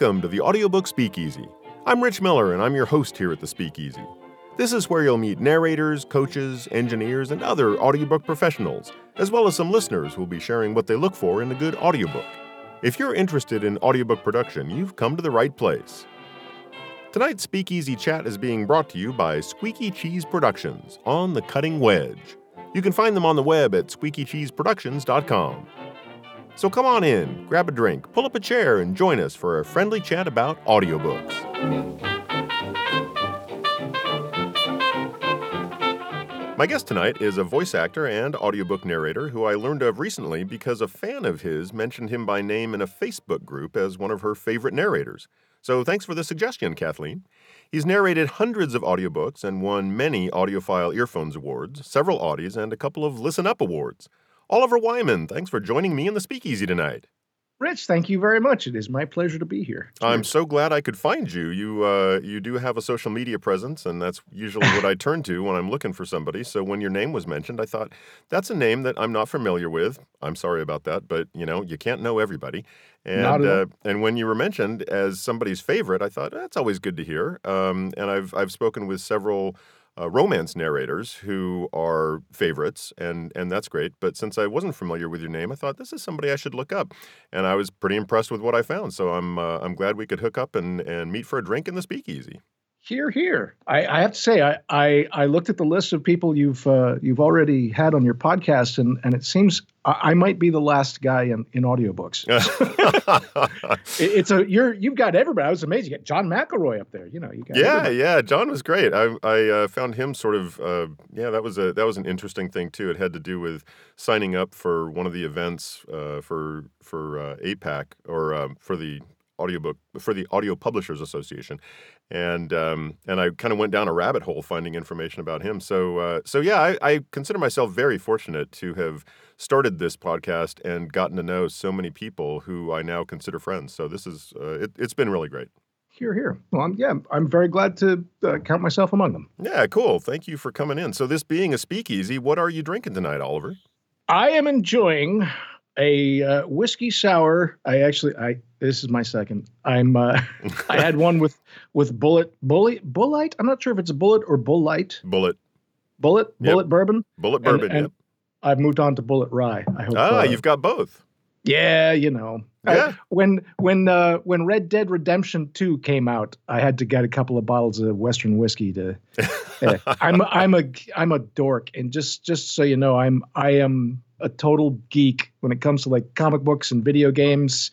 Welcome to the Audiobook Speakeasy. I'm Rich Miller, and I'm your host here at the Speakeasy. This is where you'll meet narrators, coaches, engineers, and other audiobook professionals, as well as some listeners who will be sharing what they look for in a good audiobook. If you're interested in audiobook production, you've come to the right place. Tonight's Speakeasy Chat is being brought to you by Squeaky Cheese Productions on the Cutting Wedge. You can find them on the web at squeakycheeseproductions.com. So come on in, grab a drink, pull up a chair, and join us for a friendly chat about audiobooks. My guest tonight is a voice actor and audiobook narrator who I learned of recently because a fan of his mentioned him by name in a Facebook group as one of her favorite narrators. So thanks for the suggestion, Kathleen. He's narrated hundreds of audiobooks and won many AudioFile Earphones Awards, several Audies, and a couple of Listen Up Awards. Oliver Wyman, thanks for joining me in the speakeasy tonight. Rich, thank you very much. It is my pleasure to be here. I'm so glad I could find you. You uh, you do have a social media presence, and that's usually what I turn to when I'm looking for somebody. So when your name was mentioned, I thought that's a name that I'm not familiar with. I'm sorry about that, but you know you can't know everybody. And uh, and when you were mentioned as somebody's favorite, I thought that's always good to hear. Um, and I've I've spoken with several uh, romance narrators who are favorites, and and that's great. But since I wasn't familiar with your name, I thought this is somebody I should look up, and I was pretty impressed with what I found. So I'm uh, I'm glad we could hook up and and meet for a drink in the speakeasy. Here, here. I, I have to say, I, I, I looked at the list of people you've uh, you've already had on your podcast, and and it seems I, I might be the last guy in, in audiobooks. it, it's a you're you've got everybody. I was amazed. You got John McElroy up there. You know, you got yeah, everybody. yeah. John was great. I I uh, found him sort of uh, yeah. That was a that was an interesting thing too. It had to do with signing up for one of the events uh, for for uh, APAC or um, for the audiobook for the Audio Publishers Association, and um, and I kind of went down a rabbit hole finding information about him. So uh, so yeah, I, I, consider myself very fortunate to have started this podcast and gotten to know so many people who I now consider friends. So this is uh, it, has been really great. Here, here. Well, I'm, yeah, I'm very glad to uh, count myself among them. Yeah, cool. Thank you for coming in. So this being a speakeasy, what are you drinking tonight, Oliver? I am enjoying a uh, whiskey sour. I actually, I this is my second. I'm, uh, I had one with with Bulleit, Bullet, Bulleit. I'm not sure if it's a Bullet or Bulleit. Bullet. Bullet, Bullet yep. bourbon. Bullet bourbon. And, and yep. I've moved on to bullet rye. I hope. Ah, uh, you've got both. Yeah, you know. Yeah. I, when when uh, when Red Dead Redemption Two came out, I had to get a couple of bottles of Western whiskey to. uh, I'm I'm a I'm a dork, and just just so you know, I'm I am a total geek when it comes to like comic books and video games.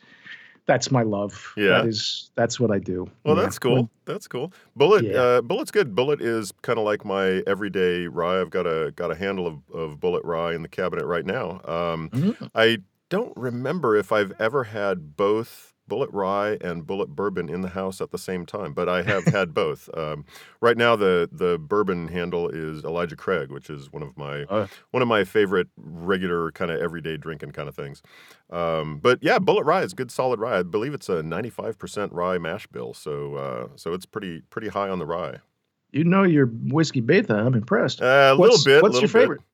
That's my love. Yeah, that is that's what I do. Well, yeah. that's cool. That's cool. Bullet, yeah. uh, Bulleit's good. Bullet is kind of like my everyday rye. I've got a got a handle of, of Bulleit rye in the cabinet right now. Um, mm-hmm. I don't remember if I've ever had both Bulleit rye and bullet bourbon in the house at the same time, but I have had both. Um, right now, the the bourbon handle is Elijah Craig, which is one of my uh, one of my favorite regular kind of everyday drinking kind of things. Um, but yeah, bullet rye is good, solid rye. I believe it's a ninety five percent rye mash bill, so uh, so it's pretty pretty high on the rye. You know your whiskey beta. I'm impressed. Uh, a little bit. What's little your favorite? Bit.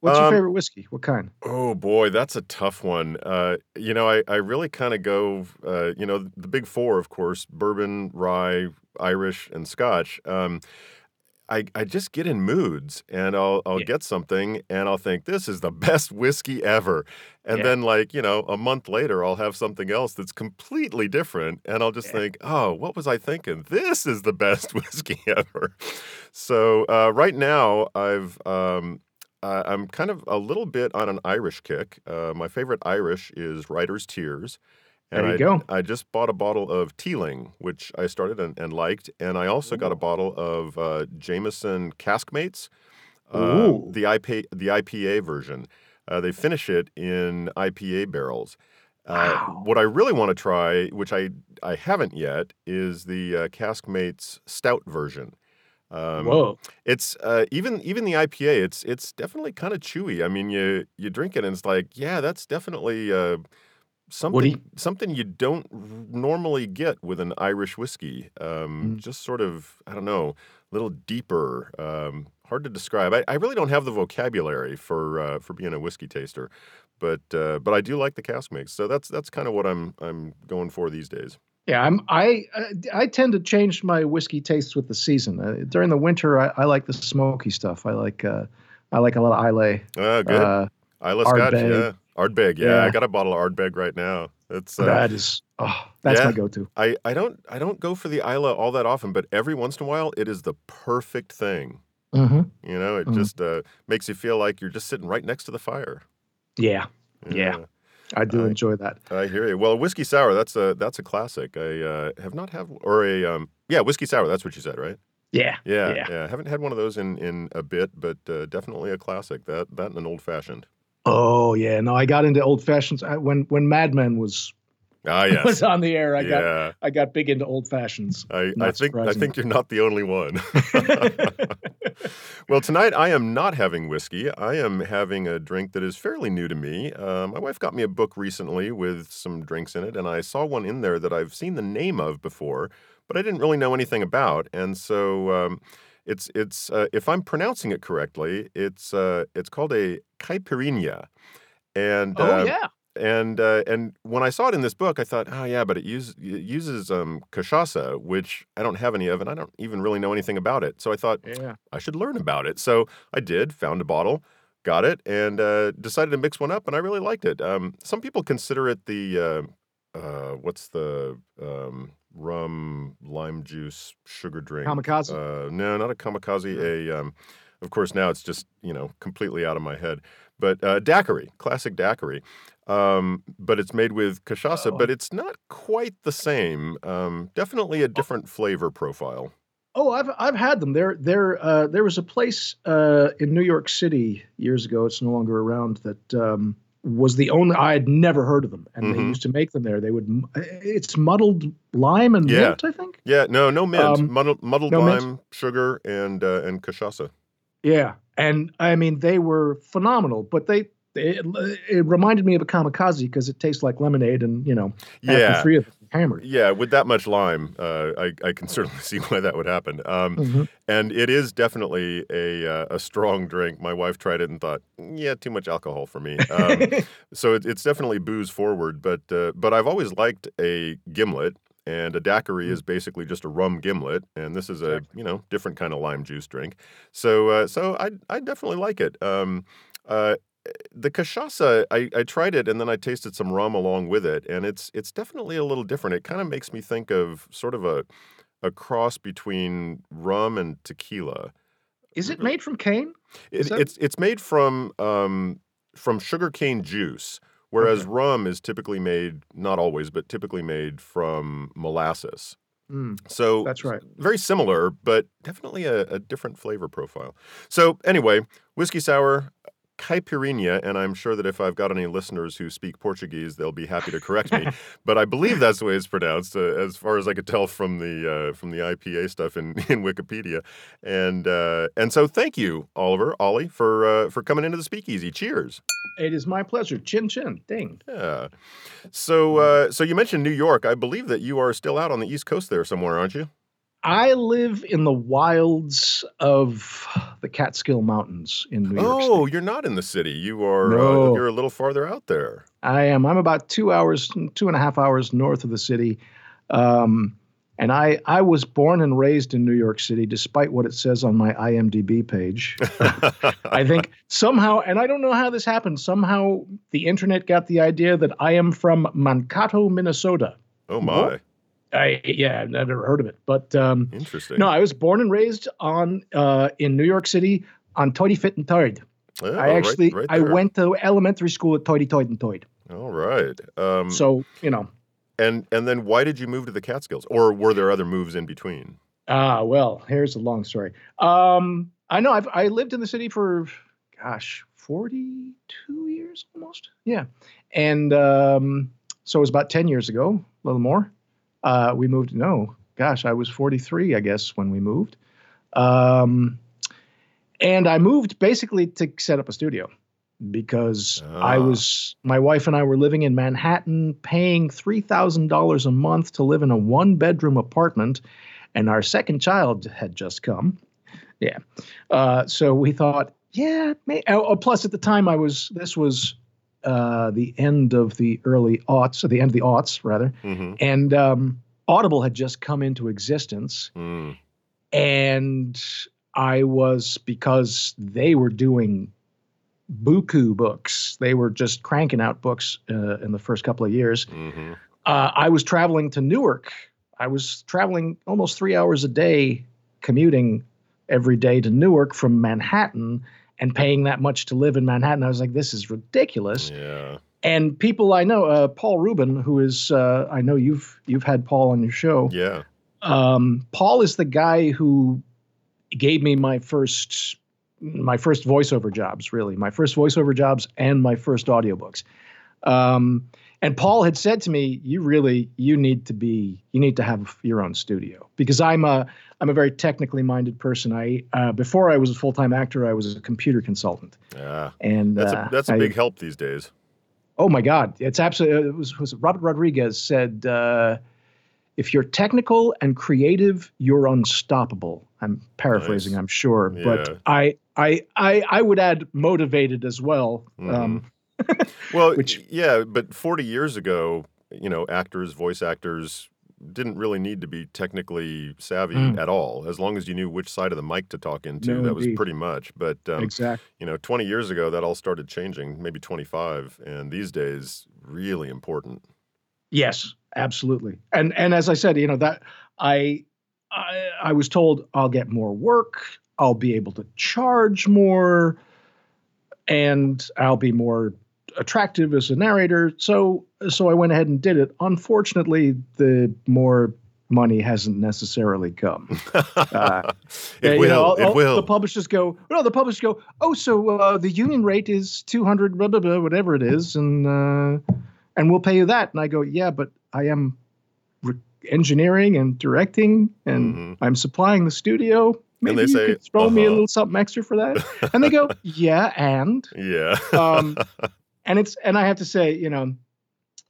What's your um, favorite whiskey? What kind? Oh boy, that's a tough one. Uh, you know, I, I really kind of go, uh, you know, the big four, of course, bourbon, rye, Irish, and Scotch. Um, I, I just get in moods and I'll I'll Yeah. get something and I'll think this is the best whiskey ever. And Yeah. then like, you know, a month later I'll have something else that's completely different and I'll just Yeah. think, "Oh, what was I thinking? This is the best whiskey ever." So, uh, right now I've um, uh, I'm kind of a little bit on an Irish kick. Uh, my favorite Irish is Writer's Tears. And There you I, go. I just bought a bottle of Teeling, which I started and, and liked. And I also got a bottle of uh, Jameson Caskmates, uh, Ooh. the, IPA, the IPA version. Uh, they finish it in IPA barrels. Uh, Wow. what I really want to try, which I, I haven't yet, is the uh, Caskmates Stout version. Um, Whoa. it's uh, even even the IPA. It's it's definitely kind of chewy. I mean, you you drink it and it's like, yeah, that's definitely uh, something Woody? something you don't normally get with an Irish whiskey. Um, Mm. Just sort of, I don't know, a little deeper. Um, hard to describe. I, I really don't have the vocabulary for uh, for being a whiskey taster, but uh, but I do like the Caskmates. So that's that's kind of what I'm I'm going for these days. Yeah, I'm. I I tend to change my whiskey tastes with the season. Uh, during the winter, I, I, like the smoky stuff. I like uh, I like a lot of Islay. Oh, good. Uh, Islay Scotch, yeah. Ardbeg, yeah. yeah. I got a bottle of Ardbeg right now. It's uh, that is oh, that's yeah, my go-to. I I don't I don't go for the Islay all that often, but every once in a while, it is the perfect thing. Mm-hmm. You know, it mm-hmm. just uh, makes you feel like you're just sitting right next to the fire. Yeah, yeah. yeah. I do I, enjoy that. I hear you. Well, whiskey sour that's a that's a classic. I uh, have not had or a um, yeah whiskey sour. That's what you said, right? Yeah, yeah, yeah. yeah. Haven't had one of those in in a bit, but uh, definitely a classic. That that and an old fashioned. Oh yeah, no, I got into old fashions when when Mad Men was Ah, yes. was on the air. I yeah. got I got big into old fashions. I, I think surprising. I think you're not the only one. well, tonight I am not having whiskey. I am having a drink that is fairly new to me. Uh, my wife got me a book recently with some drinks in it, and I saw one in there that I've seen the name of before, but I didn't really know anything about. And so um, it's it's uh, if I'm pronouncing it correctly, it's uh, it's called a caipirinha. And oh um, yeah, and uh, and when I saw it in this book, I thought, oh yeah, but it, use, it uses um, cachaça, which I don't have any of, and I don't even really know anything about it. So I thought, yeah. I should learn about it. So I did, found a bottle, got it, and uh, decided to mix one up, and I really liked it. Um, some people consider it the uh, uh what's the um, rum lime juice sugar drink? Kamikaze. Uh, no, not a kamikaze. A um, of course now it's just you know completely out of my head but uh, daiquiri, classic daiquiri. Um, but it's made with cachaça, oh. but it's not quite the same. Um, definitely a oh. different flavor profile. Oh, I've I've had them. There there uh, there was a place uh, in New York City years ago. It's no longer around. That um, was the only I had never heard of them, and mm-hmm. they used to make them there. They would it's muddled lime and yeah. mint, I think. Yeah, no, no mint, um, muddled, muddled no lime, mint. sugar, and uh, and cachaça. Yeah, and I mean they were phenomenal, but they it, it reminded me of a kamikaze because it tastes like lemonade, and you know, yeah, three of them hammered. Yeah, with that much lime, uh, I, I can certainly see why that would happen. Um, mm-hmm. And it is definitely a uh, a strong drink. My wife tried it and thought, yeah, too much alcohol for me. Um, so it, it's definitely booze forward. But uh, but I've always liked a gimlet. And a daiquiri is mm. basically just a rum gimlet, and this is a you know different kind of lime juice drink. So uh, so I I definitely like it. Um, uh, the cachaça, I, I tried it and then I tasted some rum along with it, and it's it's definitely a little different. It kind of makes me think of sort of a a cross between rum and tequila. Is it made from cane? It, that... It's it's made from um, from sugarcane juice, whereas okay. rum is typically made not always, but typically made from molasses. Mm, so that's right. Very similar, but definitely a, a different flavor profile. So anyway, whiskey sour caipirinha, and I'm sure that if I've got any listeners who speak Portuguese, they'll be happy to correct me. but I believe that's the way it's pronounced, uh, as far as I could tell from the uh, from the IPA stuff in, in Wikipedia. And uh, and so, thank you, Oliver, Ollie, for uh, for coming into the Speakeasy. Cheers. It is my pleasure. Chin chin. Ding. Yeah. So uh, so you mentioned New York. I believe that you are still out on the East Coast there somewhere, aren't you? I live in the wilds of the Catskill Mountains in New York. Oh, you're not in the city. You are. Uh, no. Uh, you're a little farther out there. I am. I'm about two hours, two and a half hours north of the city. Um, and I, I was born and raised in New York City, despite what it says on my IMDb page. I think somehow, and I don't know how this happened, somehow the internet got the idea that I am from Mankato, Minnesota. Oh, my. What? I yeah, I've never heard of it. But um, interesting. No, I was born and raised on uh, in New York City on Toity Fit and Toyd. Oh, I actually right, right I went to elementary school at Toity Toyd and Toyd. All right. Um, so you know. And and then why did you move to the Catskills, or were there other moves in between? Ah, well, here's a long story. Um, I know I've I lived in the city for, gosh, forty two years almost. Yeah, and um, so it was about ten years ago, a little more uh, we moved. No, gosh, I was 43, I guess, when we moved. Um, and I moved basically to set up a studio because I ah. was my wife and I were living in Manhattan, paying three thousand dollars a month to live in a one bedroom apartment, and our second child had just come. Yeah, uh, so we thought, yeah. May, oh, oh, plus, at the time, I was this was uh, the end of the early aughts, or the end of the aughts rather, mm-hmm. and um, Audible had just come into existence, Mm. and I was because they were doing buku books. They were just cranking out books uh, in the first couple of years. hmm Uh, I was traveling to Newark. I was traveling almost three hours a day, commuting every day to Newark from Manhattan, and paying that much to live in Manhattan. I was like, this is ridiculous. Yeah. And people I know, uh, Paul Ruben, who is, uh, I know you've you've had Paul on your show. Yeah. Um, Paul is the guy who gave me my first my first voiceover jobs, really, my first voiceover jobs and my first audiobooks. Um, and Paul had said to me, "You really you need to be you need to have your own studio because I'm a I'm a very technically minded person. I uh, before I was a full time actor, I was a computer consultant, Yeah. and That's uh, a that's a I- big help these days. Oh my God, it's absolutely. It was, was Robert Rodriguez said, uh, "If you're technical and creative, you're unstoppable." I'm paraphrasing, Nice. I'm sure, Yeah. but I, I, I, I would add motivated as well. Um, Well, Which- yeah, but 40 years ago, you know, actors, voice actors didn't really need to be technically savvy Mm. at all. As long as you knew which side of the mic to talk into, No, that was pretty much. But um, exactly. you know, 20 years ago, that all started changing. Maybe 25, and these days, really important. Yes, absolutely. And and as I said, you know that I, I, I was told I'll get more work. I'll be able to charge more, and I'll be more attractive as a narrator. So so I went ahead and did it. Unfortunately, the more money hasn't necessarily come. Uh, it Yeah, will. know, all- it all will. The publishers go, no, the publishers go, oh, so uh, the union rate is 200, blah, blah, blah, whatever it is, and uh, and we'll pay you that. And I go, yeah, but I am re- engineering and directing, and Mhm. I'm supplying the studio. Maybe they you say, could throw me a uh-huh. little something extra for that. And they go, yeah, and yeah. um, and it's and I have to say, you know,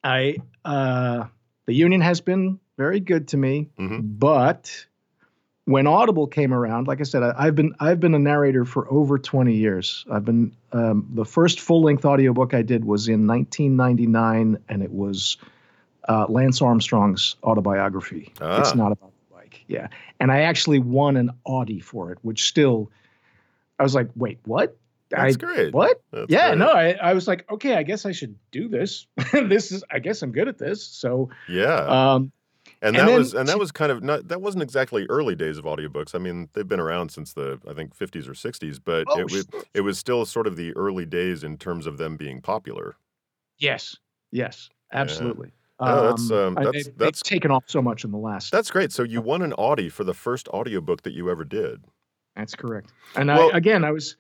I uh, the union has been very good to me, Mhm. but when Audible came around, like I said, I, I've been I've been a narrator for over 20 years. I've been um, the first full length audiobook I did was in 1999, and it was uh, Lance Armstrong's autobiography. Ah. It's not about the bike, yeah. And I actually won an Audie for it, which still, I was like, wait, what? That's I, great. What? That's yeah, great. no, I, I was like, okay, I guess I should do this. this is, I guess I'm good at this. So, Yeah. um, And And that then was and that was kind of not that wasn't exactly early days of audiobooks. I mean, they've been around since the I think 50s or 60s, but oh, it was it was still sort of the early days in terms of them being popular. yes, yes, absolutely. Oh, that's, um, I- that's- they've, that's- they've taken off so much in the last. That's great. So you won an Audie for the first audiobook that you ever did. That's correct. And Well- I, again, I was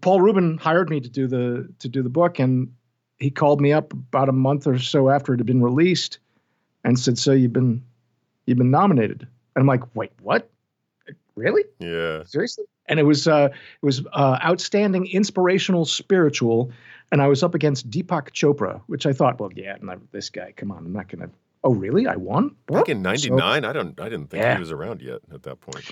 Paul Ruben hired me to do the to do the book, and he called me up about a month or so after it had been released, and said, "So you've been you've been nominated?" And I'm like, "Wait, what? Really? Yeah. Seriously?" And it was uh, it was uh, outstanding, inspirational, spiritual, and I was up against Deepak Chopra, which I thought, well, yeah, not this guy. Come on, I'm not gonna. Oh, really? I won? Back in So- 99, I don't I didn't think Yeah. he was around yet at that point.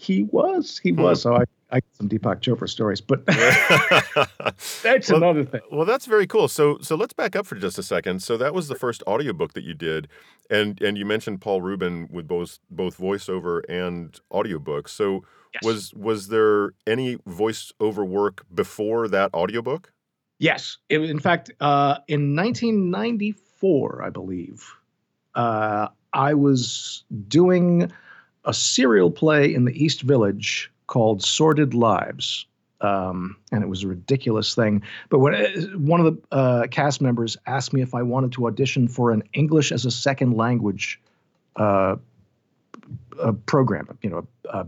He was. He Hmm. was. So I, I got some Deepak Chopra stories, but that's Well, another thing. Well, that's very cool. So, so let's back up for just a second. So that was the first audiobook that you did, and and you mentioned Paul Ruben with both both voiceover and audiobooks. So Yes. was was there any voiceover work before that audiobook? Yes. It, in fact, uh, in 1994, I believe, uh, I was doing a serial play in the East Village called Sordid Lives. Um, and it was a ridiculous thing. But when uh, one of the uh, cast members asked me if I wanted to audition for an English as a second language uh, uh, program, you know, a,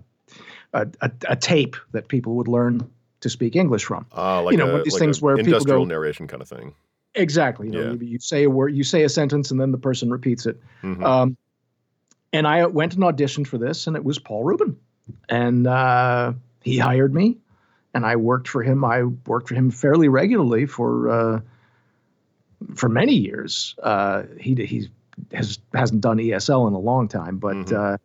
a, a, a tape that people would learn to speak English from. Uh, like you know, a, these like things a where people industrial go- narration kind of thing. Exactly. You know, Yeah. you, say a word, you say a sentence, and then the person repeats it. Mhm. Um, and I went and auditioned for this, and it was Paul Ruben, and uh, he hired me, and I worked for him. I worked for him fairly regularly for uh, for many years. Uh, he he has hasn't done ESL in a long time, but Mhm. uh,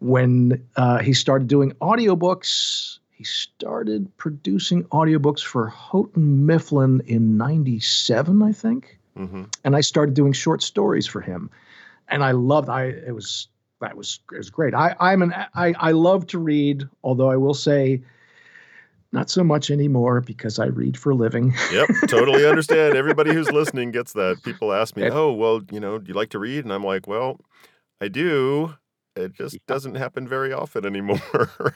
when uh, he started doing audiobooks, he started producing audiobooks for Houghton Mifflin in '97, I think Mhm. and I started doing short stories for him. And I loved I it was that was it was great. I I'm an I I love to read, although I will say not so much anymore because I read for a living. Yep, totally understand. Everybody who's listening gets that. People ask me, "Oh, well, you know, do you like to read?" And I'm like, "Well, I do. It just Yeah. doesn't happen very often anymore.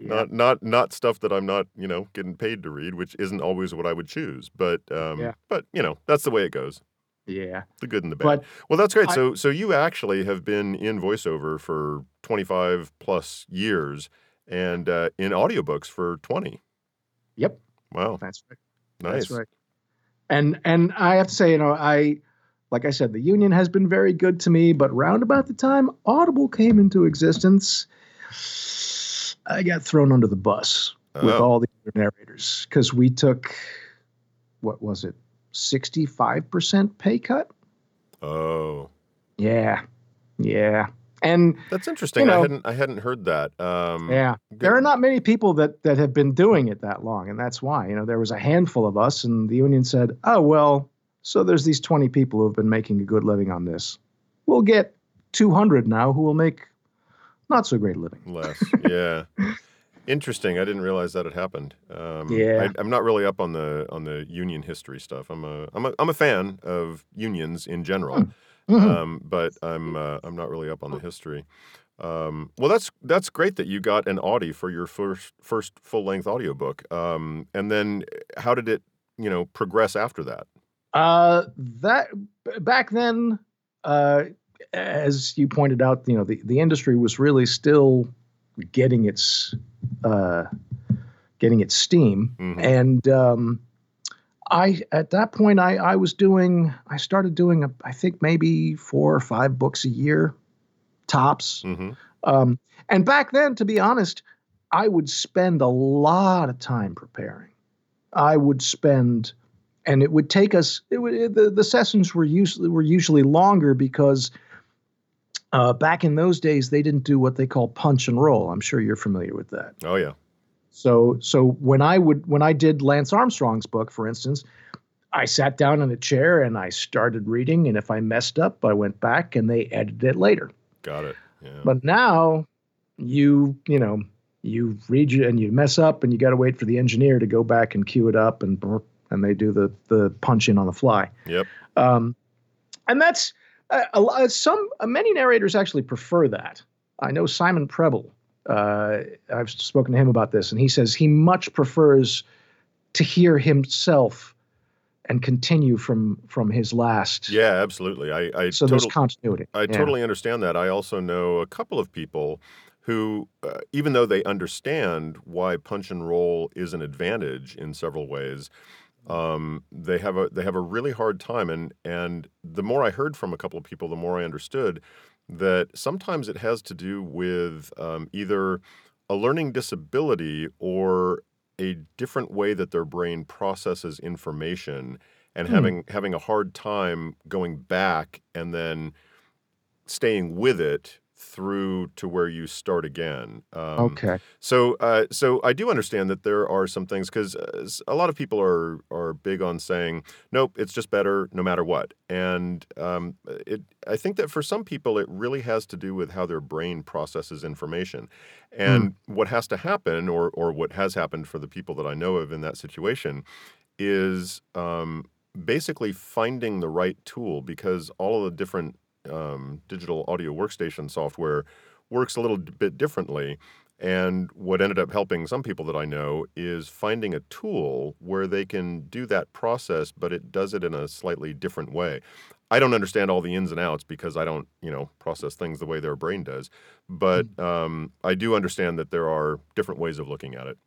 Yeah. Not not not stuff that I'm not, you know, getting paid to read, which isn't always what I would choose. But um, Yeah. but you know, that's the way it goes. Yeah. The good and the bad. But Well, that's great. I So so you actually have been in voiceover for 25 plus years and uh, in audiobooks for 20. yep, Wow, that's right. nice. That's right. And and I have to say, you know, I like I said, the union has been very good to me, but round about the time Audible came into existence, I got thrown under the bus with Oh, all the other narrators because we took what was it, sixty five percent pay cut? oh, Yeah, yeah, and that's interesting. I know- hadn't I hadn't heard that. Um, yeah, good- there are not many people that that have been doing it that long, and that's why. You know, there was a handful of us, and the union said, "Oh well, so there's these twenty people who have been making a good living on this. We'll get two hundred now who will make not so great a living." less. Yeah. Interesting. I didn't realize that had happened. Um, Yeah. I, I'm not really up on the on the union history stuff. I'm a I'm a I'm a fan of unions in general. Mhm. um, but I'm uh, I'm not really up on the history. Um, well, that's that's great that you got an Audie for your first first full length audiobook. Um, and then how did it you know progress after that? Uh, that back then, uh, as you pointed out, you know, the, the industry was really still getting its uh, getting its steam, Mhm. and um, I at that point I I was doing I started doing a, I think maybe four or five books a year, tops. hmm Um, and back then, to be honest, I would spend a lot of time preparing. I would spend, and it would take us. It would, the the sessions were usually were usually longer because uh, back in those days they didn't do what they call punch and roll. I'm sure you're familiar with that. Oh yeah. So so when I would when I did Lance Armstrong's book, for instance, I sat down in a chair and I started reading, and if I messed up, I went back and they edited it later. Got it. Yeah. But now you, you know, you read you and you mess up and you got to wait for the engineer to go back and cue it up and and they do the the punch in on the fly. Yep. Um, and that's uh, a, some uh, many narrators actually prefer that. I know Simon Prebble. Uh, I've spoken to him about this, and he says he much prefers to hear himself and continue from from his last. Yeah. Absolutely. I I So total- there's continuity. I Yeah. totally understand that. I also know a couple of people who, uh, even though they understand why punch and roll is an advantage in several ways, um, they have a they have a really hard time. And and the more I heard from a couple of people, the more I understood that sometimes it has to do with um, either a learning disability or a different way that their brain processes information and Hmm. having having a hard time going back and then staying with it through to where you start again. Um, Okay. So, uh, so I do understand that there are some things because uh, a lot of people are are big on saying, "Nope, it's just better no matter what." And um, it, I think that for some people, it really has to do with how their brain processes information, and what has to happen, or or what has happened for the people that I know of in that situation, is um, basically finding the right tool because all of the different um, digital audio workstation software works a little bit differently. And what ended up helping some people that I know is finding a tool where they can do that process, but it does it in a slightly different way. I don't understand all the ins and outs because I don't, you know, process things the way their brain does. But um, I do understand that there are different ways of looking at it.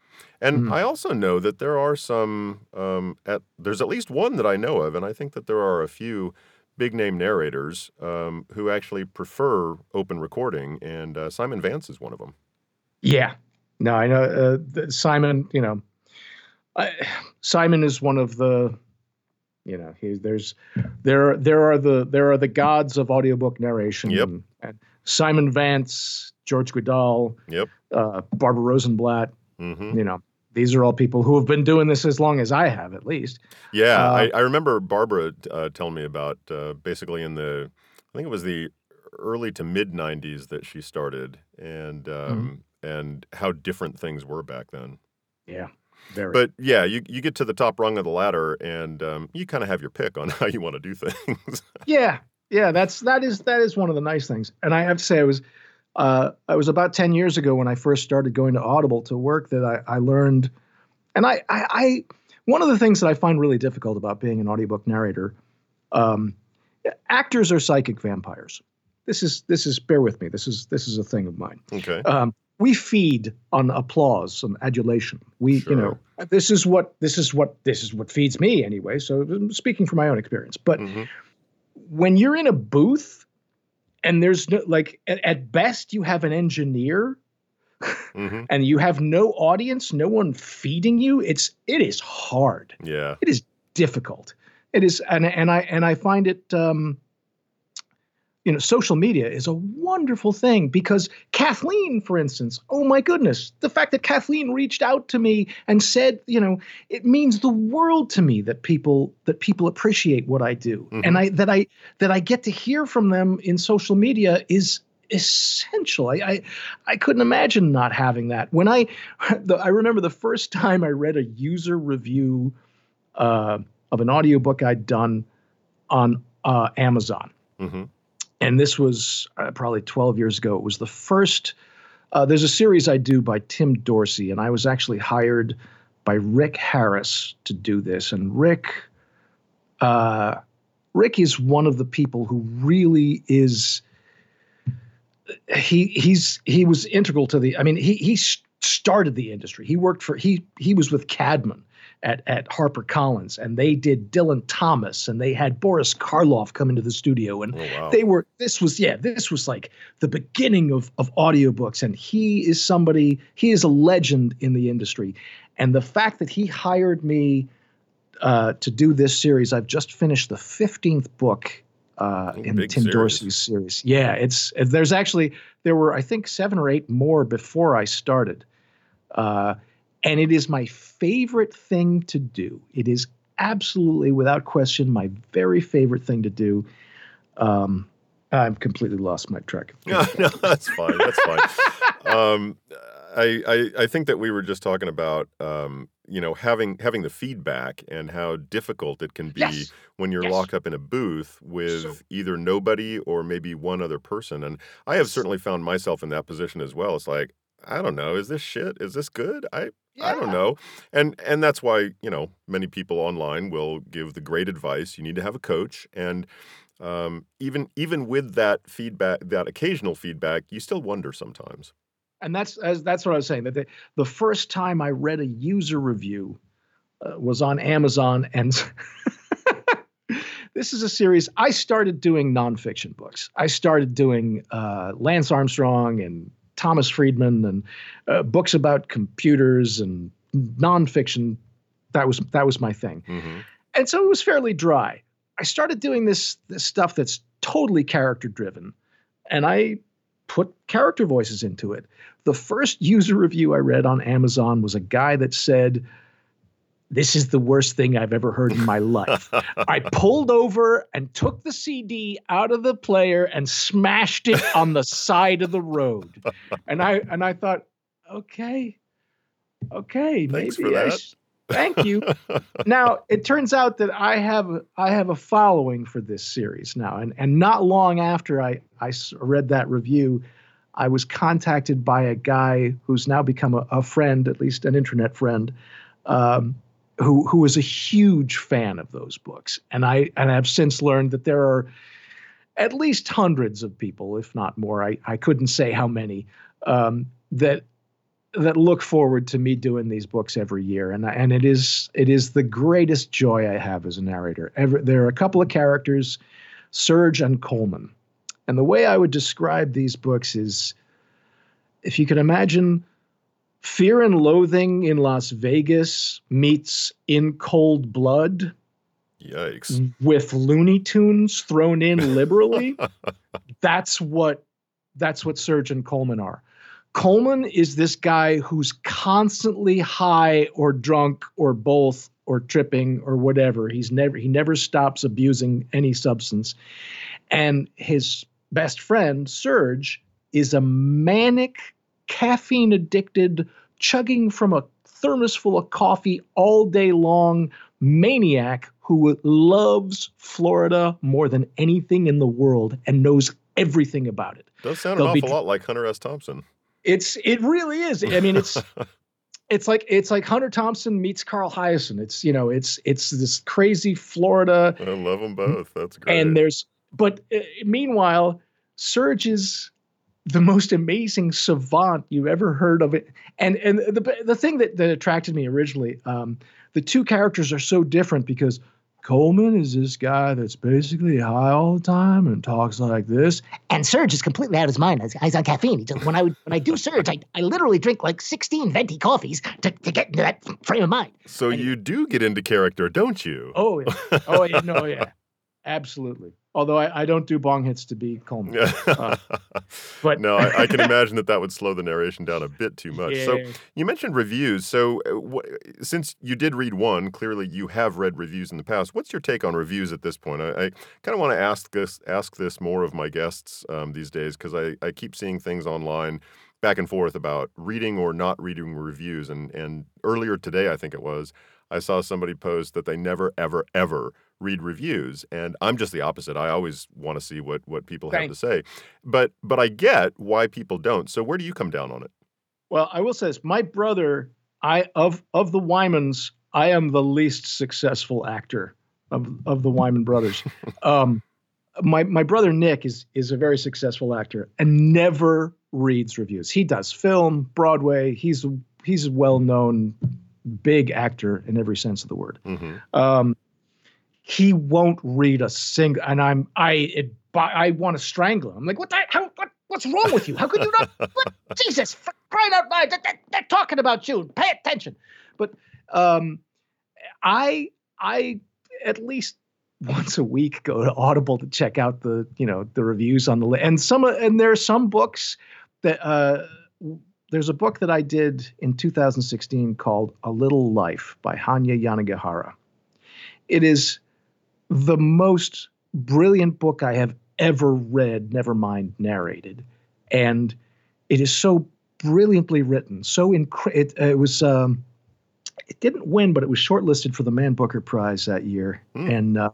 And Mm. I also know that there are some, um, at, there's at least one that I know of, and I think that there are a few big name narrators um, who actually prefer open recording, and uh, Simon Vance is one of them. Yeah. No, I know uh, Simon. You know, I, Simon is one of the. You know, he, there's there there are the there are the gods of audiobook narration. Yep. And, and Simon Vance, George Guidall, Yep. uh, Barbara Rosenblat. hmm You know, these are all people who have been doing this as long as I have, at least. Yeah, Uh, I, I remember Barbara uh, telling me about uh, basically in the, I think it was the early to mid '90s that she started, and Mm-hmm. um, and how different things were back then. Yeah, very. But yeah, you you get to the top rung of the ladder, and um, you kind of have your pick on how you want to do things. yeah, yeah, that's that is that is one of the nice things. And I have to say, I was uh, I was about ten years ago when I first started going to Audible to work that I, I learned, and I, I I one of the things that I find really difficult about being an audiobook narrator, um, actors are psychic vampires. This is this is bear with me. This is this is a thing of mine. okay. um, we feed on applause and adulation. We, you know, this is what this is what this is what feeds me anyway. So I'm speaking from my own experience. But Mhm. when you're in a booth and there's no like at, at best you have an engineer hmm and you have no audience, no one feeding you, it's it is hard. Yeah. It is difficult. It is and and I and I find it um you know, social media is a wonderful thing because Kathleen, for instance, oh my goodness, the fact that Kathleen reached out to me and said, you know, it means the world to me that people that people appreciate what I do, Mhm. and I that I that I get to hear from them in social media is essential. I I, I couldn't imagine not having that. When I the, I remember the first time I read a user review uh, of an audiobook I'd done on uh, Amazon hmm and this was uh, probably 12 years ago. It was the first. Uh, there's a series I do by Tim Dorsey, and I was actually hired by Rick Harris to do this. And Rick, uh, Rick is one of the people who really is. He he's he was integral to the. I mean, he he started the industry. He worked for he he was with Caedmon at at Harper Collins, and they did Dylan Thomas, and they had Boris Karloff come into the studio, and Oh wow. they were this was yeah this was like the beginning of of audiobooks and he is somebody he is a legend in the industry and the fact that he hired me uh, to do this series i've just finished the 15th book uh, in big tim series. dorsey's series yeah it's there's actually there were i think seven or eight more before i started uh, and it is my favorite thing to do it is absolutely without question my very favorite thing to do um, I've completely lost my track. No, no, that's fine. That's fine. um, I, I I think that we were just talking about um, you know having having the feedback and how difficult it can be Yes. when you're Yes. locked up in a booth with So- either nobody or maybe one other person. And I have certainly found myself in that position as well. It's like I don't know, is this shit? Is this good? I I don't know. And and that's why, you know, many people online will give the great advice. You need to have a coach. And um, even even with that feedback, that occasional feedback, you still wonder sometimes. And that's as that's what I was saying. That the, the first time I read a user review uh, was on Amazon, and this is a series. I started doing nonfiction books. I started doing uh, Lance Armstrong and Thomas Friedman and uh, books about computers and nonfiction. That was that was my thing. hmm and so it was fairly dry. I started doing this this stuff that's totally character driven, and I put character voices into it. The first user review I read on Amazon was a guy that said, "This is the worst thing I've ever heard in my life." I pulled over and took the CD out of the player and smashed it on the side of the road. And I and I thought, okay, okay, Thanks maybe for I sh- thank you now it turns out that I have I have a following for this series now, and and not long after I I read that review, I was contacted by a guy who's now become a, a friend, at least an internet friend, um, who who is a huge fan of those books, and I and I've since learned that there are at least hundreds of people, if not more. I I couldn't say how many um, that that look forward to me doing these books every year, and and it is it is the greatest joy I have as a narrator. Ever, there are a couple of characters, Serge and Coleman, and the way I would describe these books is, if you can imagine, Fear and Loathing in Las Vegas meets In Cold Blood Yikes. with Looney Tunes thrown in liberally. that's what that's what Serge and Coleman are. Coleman is this guy who's constantly high or drunk or both or tripping or whatever. He's never he never stops abusing any substance. And his best friend, Serge, is a manic, caffeine addicted, chugging from a thermos full of coffee all day long maniac who loves Florida more than anything in the world and knows everything about it. Does sound They'll an awful be, lot like Hunter S. Thompson. It's it really is. I mean, it's it's like it's like Hunter Thompson meets Carl Hiaasen. It's you know, it's it's this crazy Florida. I love them both. That's great. And there's but uh, meanwhile, Serge is the most amazing savant you've ever heard of it. And and the the thing that, that attracted me originally, um, the two characters are so different because Coleman is this guy that's basically high all the time and talks like this. And Serge is completely out of his mind. He's on caffeine. Just, when I when I do Serge, I, I literally drink like 16 venti coffees to, to get into that frame of mind. So and, you do get into character, don't you? Oh, yeah. Oh, yeah. No, yeah. Absolutely. Although I, I don't do bong hits to be Coleman. Uh, but no, I, I, can imagine that that would slow the narration down a bit too much. Yeah. So you mentioned reviews. So uh, w- since you did read one, clearly you have read reviews in the past. What's your take on reviews at this point? I, I kind of want to ask this ask this more of my guests um, these days because I, I keep seeing things online back and forth about reading or not reading reviews. And and earlier today, I think it was, I saw somebody post that they never ever ever read reviews and i'm just the opposite. I always want to see what what people have to say. But but i get why people don't. So where do you come down on it? Well i will say this. My brother i of of the wymans i am the least successful actor of of the wyman brothers. Um my my brother nick is is a very successful actor and never reads reviews. He does film broadway. He's he's a well-known big actor in every sense of the word. Mm-hmm. um he won't read a single and i'm i it, i want to strangle him. I'm like what the how what, what's wrong with you? How could you not what, jesus crying out loud they're, they're, talking about you. Pay attention. But um i i at least once a week go to audible to check out the you know the reviews on the list and some and there are some books that uh there's a book that i did in 2016 called a little life by hanya yanagihara. It is the most brilliant book I have ever read, never mind narrated. And it is so brilliantly written. So inc- it, uh, it was um, it didn't win, but it was shortlisted for the Man Booker Prize that year, mm. and uh,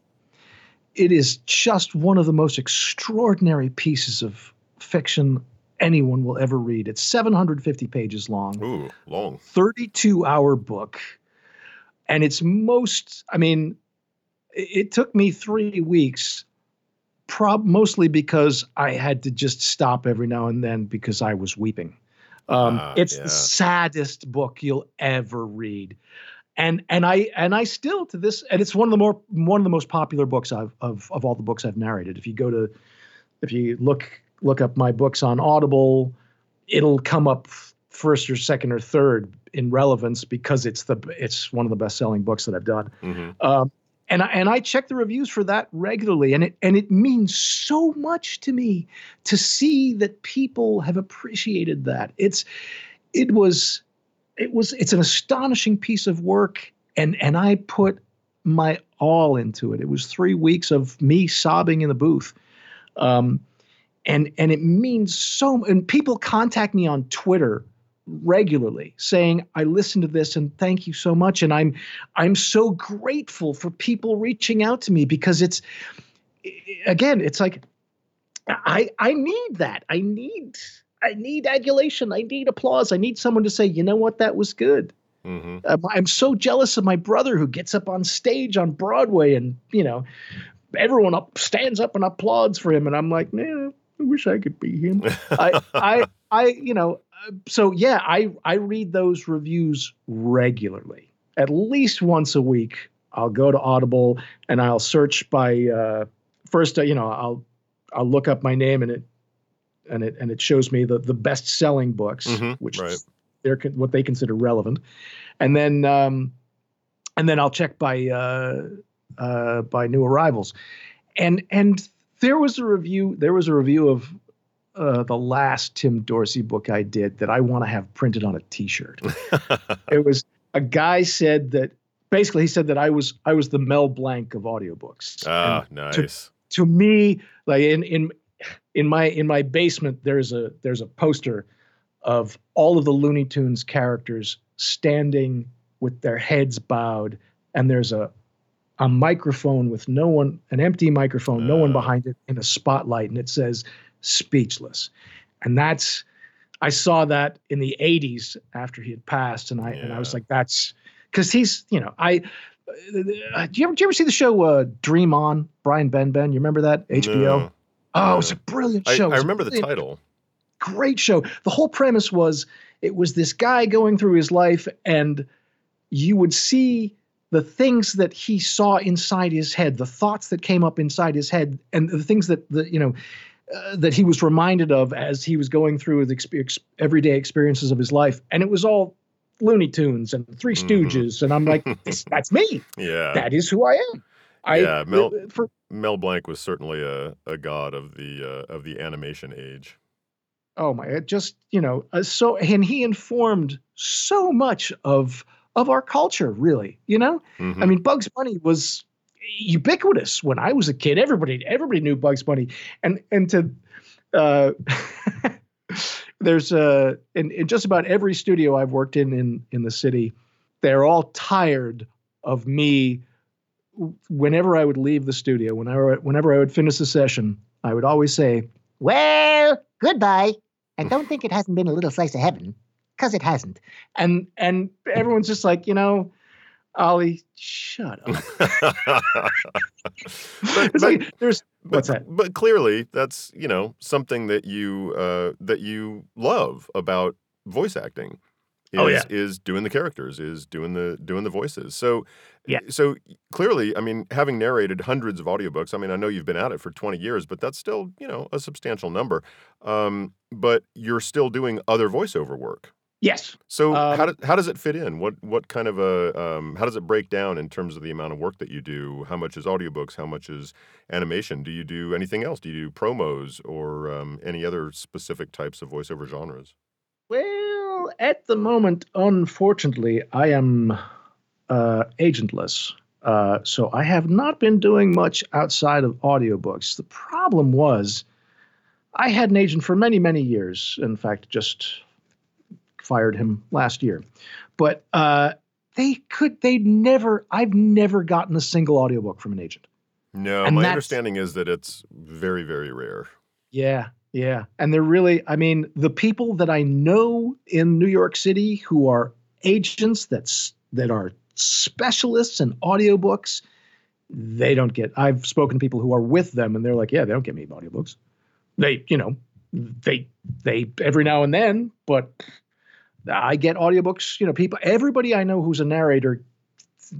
it is just one of the most extraordinary pieces of fiction anyone will ever read. It's 750 pages long. Ooh, long. 32 hour book. And it's most, I mean, it took me three weeks, prob mostly because I had to just stop every now and then because I was weeping. Um, uh, it's yeah. the saddest book you'll ever read, and and I and I still to this and it's one of the more one of the most popular books I've of of all the books I've narrated. If you go to if you look look up my books on Audible, it'll come up first or second or third in relevance because it's the it's one of the best selling books that I've done. Mm-hmm. Um, and I, and I check the reviews for that regularly, and it and it means so much to me to see that people have appreciated that. It's it was it was it's an astonishing piece of work, and and I put my all into it. It was three weeks of me sobbing in the booth, um, and and it means so. And people contact me on Twitter regularly saying i listen to this and thank you so much. And i'm i'm so grateful for people reaching out to me because it's again it's like i i need that. I need i need adulation. I need applause. I need someone to say you know what? That was good. Mm-hmm. I'm, I'm so jealous of my brother who gets up on stage on broadway and you know everyone up stands up and applauds for him. And i'm like man I wish I could be him. I, I, I, you know, so yeah, I I read those reviews regularly, at least once a week. I'll go to Audible and I'll search by uh, first. Uh, you know, I'll I'll look up my name and it and it and it shows me the the best selling books, mm-hmm, which right. they're what they consider relevant, and then um, and then I'll check by uh, uh, by new arrivals, and and there was a review. There was a review of uh, the last Tim Dorsey book I did that I want to have printed on a T-shirt. it was a guy said that basically he said that I was I was the Mel Blanc of audiobooks. Ah, nice. To, to me, like in in in my in my basement there's a there's a poster of all of the Looney Tunes characters standing with their heads bowed, and there's a a microphone with no one, an empty microphone, no one Uh. behind it, in a spotlight, and it says "speechless," and that's. I saw that in the '80s after he had passed, and I and I was like, "That's because he's, you know, I." Uh, do you ever do you ever see the show uh, Dream On? Brian Benben, you remember that HBO? No. Oh, it's a brilliant show. I a remember the title. great show. The whole premise was it was this guy going through his life, and you would see the things that he saw inside his head, the thoughts that came up inside his head, and the things that the you know uh, that he was reminded of as he was going through the expe- everyday experiences of his life, and it was all Looney Tunes and 3 Mhm. Stooges, and I'm like, that's me. Yeah. That is who I am. I Yeah, Mel- for Mel Blanc was certainly a, a god of the uh, of the animation age. oh my it just you know uh, so and he informed so much of of our culture really you know i Mhm. mean bugs bunny was ubiquitous when i was a kid everybody everybody knew bugs bunny and and to uh there's uh in, in just about every studio i've worked in in in the city they're all tired of me whenever i would leave the studio whenever whenever i would finish a session i would always say Well, goodbye. And don't think it hasn't been a little slice of heaven, because it hasn't. and and everyone's just like you know ollie shut up but, but- like there's but- that? But clearly, that's you know something that you uh, that you love about voice acting. Is, Oh, yeah. is doing the characters, is doing the doing the voices. So Yeah. So clearly, I mean, having narrated hundreds of audiobooks, I mean, I know you've been at it for twenty years, but that's still you know a substantial number. Um, but you're still doing other voiceover work. Yes So Um, how, do, how does it fit in? What what kind of a um, how does it break down in terms of the amount of work that you do? How much is audiobooks? How much is animation? Do you do anything else? Do you do promos or um, any other specific types of voiceover genres? well at the moment unfortunately i am uh agentless uh so i have not been doing much outside of audiobooks the problem was i had an agent for many many years in fact just fired him last year but uh they could they never i've never gotten a single audiobook from an agent No, And my understanding is that it's very very rare. Yeah, yeah. And they're really, I mean, the people that I know in New York City who are agents that's that are specialists in audiobooks, they don't get I've spoken to people who are with them and they're like, yeah, they don't get me audiobooks. They, you know, they they every now and then, but I get audiobooks, you know, people everybody I know who's a narrator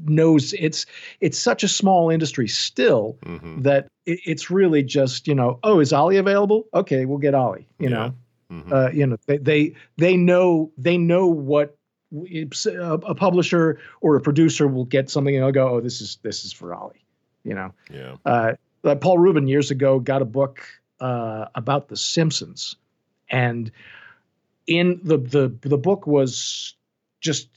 knows it's it's such a small industry still hmm that it, it's really just you know oh is ollie available? Okay we'll get ollie you know? Hmm uh, you know they, they they know they know what a, publisher or a producer will get something and they'll go oh this is this is for ollie you know? Yeah. uh, uh, Paul Ruben years ago got a book uh, about the simpsons and in the the the book was just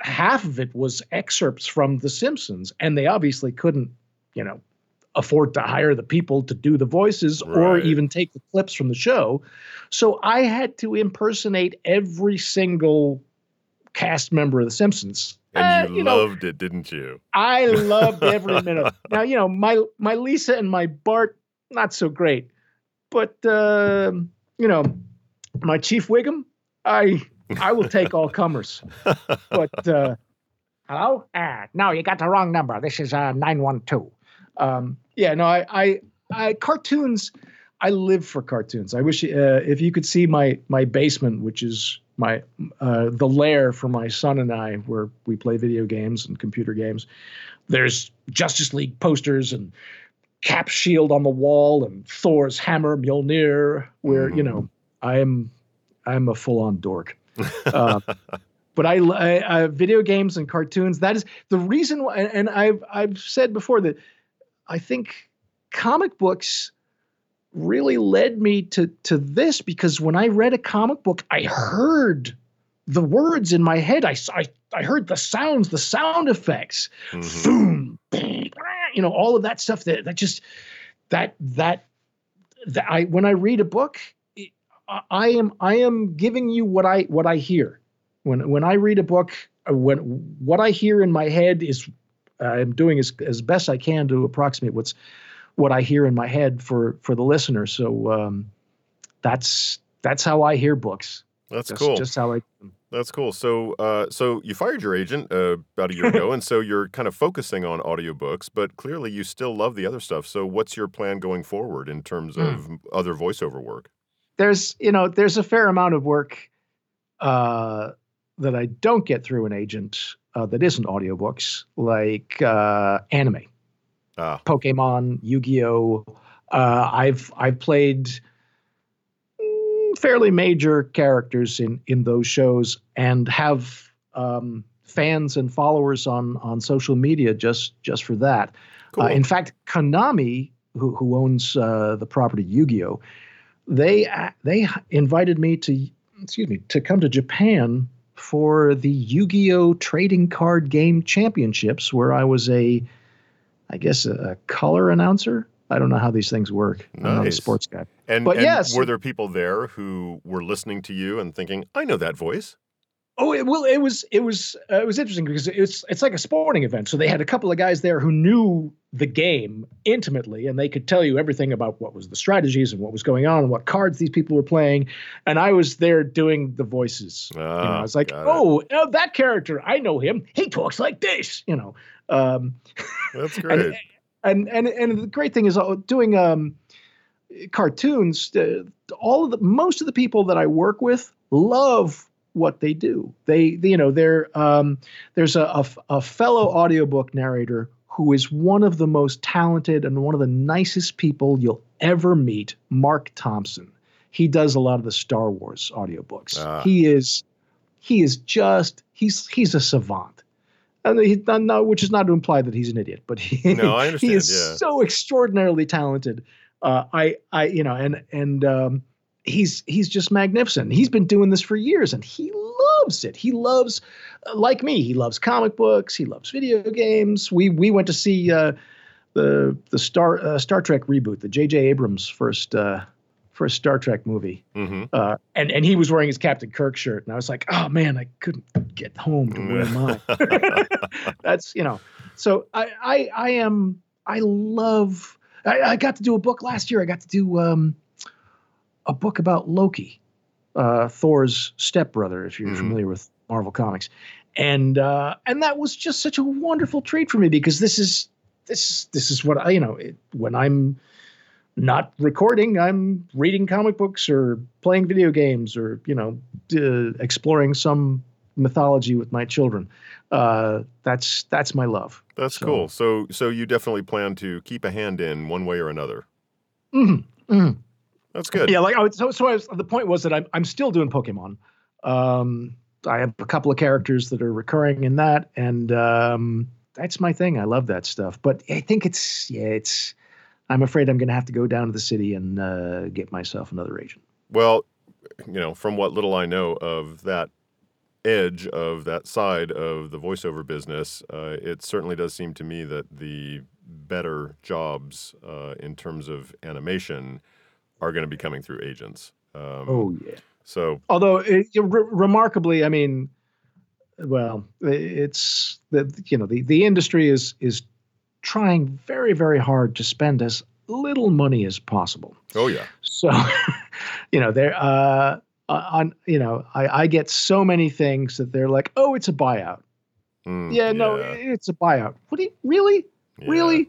half of it was excerpts from the simpsons and they obviously couldn't you know afford to hire the people to do the voices or even take the clips from the show so i had to impersonate every single cast member of the simpsons And Uh, you, know, loved it, didn't you? I loved every minute. Now, you know, my my Lisa and my Bart, not so great, but um, you know, my Chief Wiggum, I I will take all comers. But uh, Hello? Ah, no, you got the wrong number. This is uh, 912. um, yeah, no, I I, I cartoons. I live for cartoons. I wish uh, if you could see my my basement, which is my uh, the lair for my son and I, where we play video games and computer games. There's Justice League posters and Cap shield on the wall and Thor's hammer, Mjolnir. Where you Mhm. know I am I'm a full on dork. Uh, but I, I, I video games and cartoons. That is the reason. Why, and I've I've said before that I think comic books really led me to to this because when I read a comic book, I heard the words in my head. I I, I heard the sounds, the sound effects, Mhm. boom, you know, all of that stuff that that just that that th- I when I read a book, I, am I am giving you what I what I hear. When when I read a book, uh, when what I hear in my head is I'm doing as as best I can to approximate what's what I hear in my head for for the listener. So um, that's that's how I hear books. That's just, cool. Just how I. That's cool. So, uh, so you fired your agent uh, about a year ago, and so you're kind of focusing on audiobooks, but clearly you still love the other stuff. So, what's your plan going forward in terms Mm. of other voiceover work? There's you know there's a fair amount of work uh, that I don't get through an agent uh, that isn't audiobooks, like uh, anime. Ah, Pokemon, Yu-Gi-Oh. Uh, I've I've played mm, fairly major characters in in those shows and have um, fans and followers on on social media just just for that. cool. Uh, in fact, Konami, who who owns uh, the property Yu-Gi-Oh, they they invited me to excuse me to come to Japan for the Yu-Gi-Oh trading card game championships, where I was a, I guess a, a color announcer. I don't know how these things work. I'm not a sports guy. and but and yes. were there people there who were listening to you and thinking, "I know that voice"? Oh, it, well, it was it was uh, it was interesting because it's it's like a sporting event. So they had a couple of guys there who knew the game intimately, and they could tell you everything about what was the strategies and what was going on and what cards these people were playing. And I was there doing the voices. you know, Ah, I was like, oh, oh, that character, I know him. He talks like this. You know. Um, that's great. and, and and and the great thing is uh, doing um cartoons uh, all of the most of the people that i work with love what they do they, they- you know they're um there's a fellow audiobook narrator who is one of the most talented and one of the nicest people you'll ever meet Marc Thompson he does a lot of the star wars audiobooks Ah. he is he is just he's he's a savant and he, no, which is not to imply that he's an idiot, but he, No, I he is yeah. so extraordinarily talented. Uh, I, I, you know, and and um, he's he's just magnificent. He's been doing this for years, and he loves it. He loves, uh, like me, he loves comic books. He loves video games. We we went to see uh, the the Star uh, Star Trek reboot, the J.J. Abrams first uh, first Star Trek movie hmm uh, and and he was wearing his Captain Kirk shirt, and I was like, oh man, I couldn't get home to wear mine. That's you know, so I I I am I love. I, I got to do a book last year. I got to do um, a book about Loki, uh, Thor's stepbrother, if you're Mhm. familiar with Marvel Comics, and uh, and that was just such a wonderful treat for me because this is this this is what I you know it, when I'm not recording i'm reading comic books or playing video games or you know uh, exploring some mythology with my children uh, that's that's my love That's So- cool. So, so you definitely plan to keep a hand in one way or another. Mhm, mhm. That's good. yeah like I would, so so I was, the point was that I'm, I'm still doing pokemon. Um, i have a couple of characters that are recurring in that and um, that's my thing. I love that stuff. But i think it's yeah it's i'm afraid i'm going to have to go down to the city and uh, get myself another agent. Well, you know, from what little I know of that edge of that side of the voiceover business, uh, it certainly does seem to me that the better jobs uh, in terms of animation are going to be coming through agents. Um, oh yeah. so although it, it- re- remarkably i mean well it's the you know the, the industry is is trying very very hard to spend as little money as possible. Oh yeah, so you know they're uh on you know I, I get so many things that they're like oh it's a buyout. Mm, yeah no it's a buyout. What do you really? Yeah. really?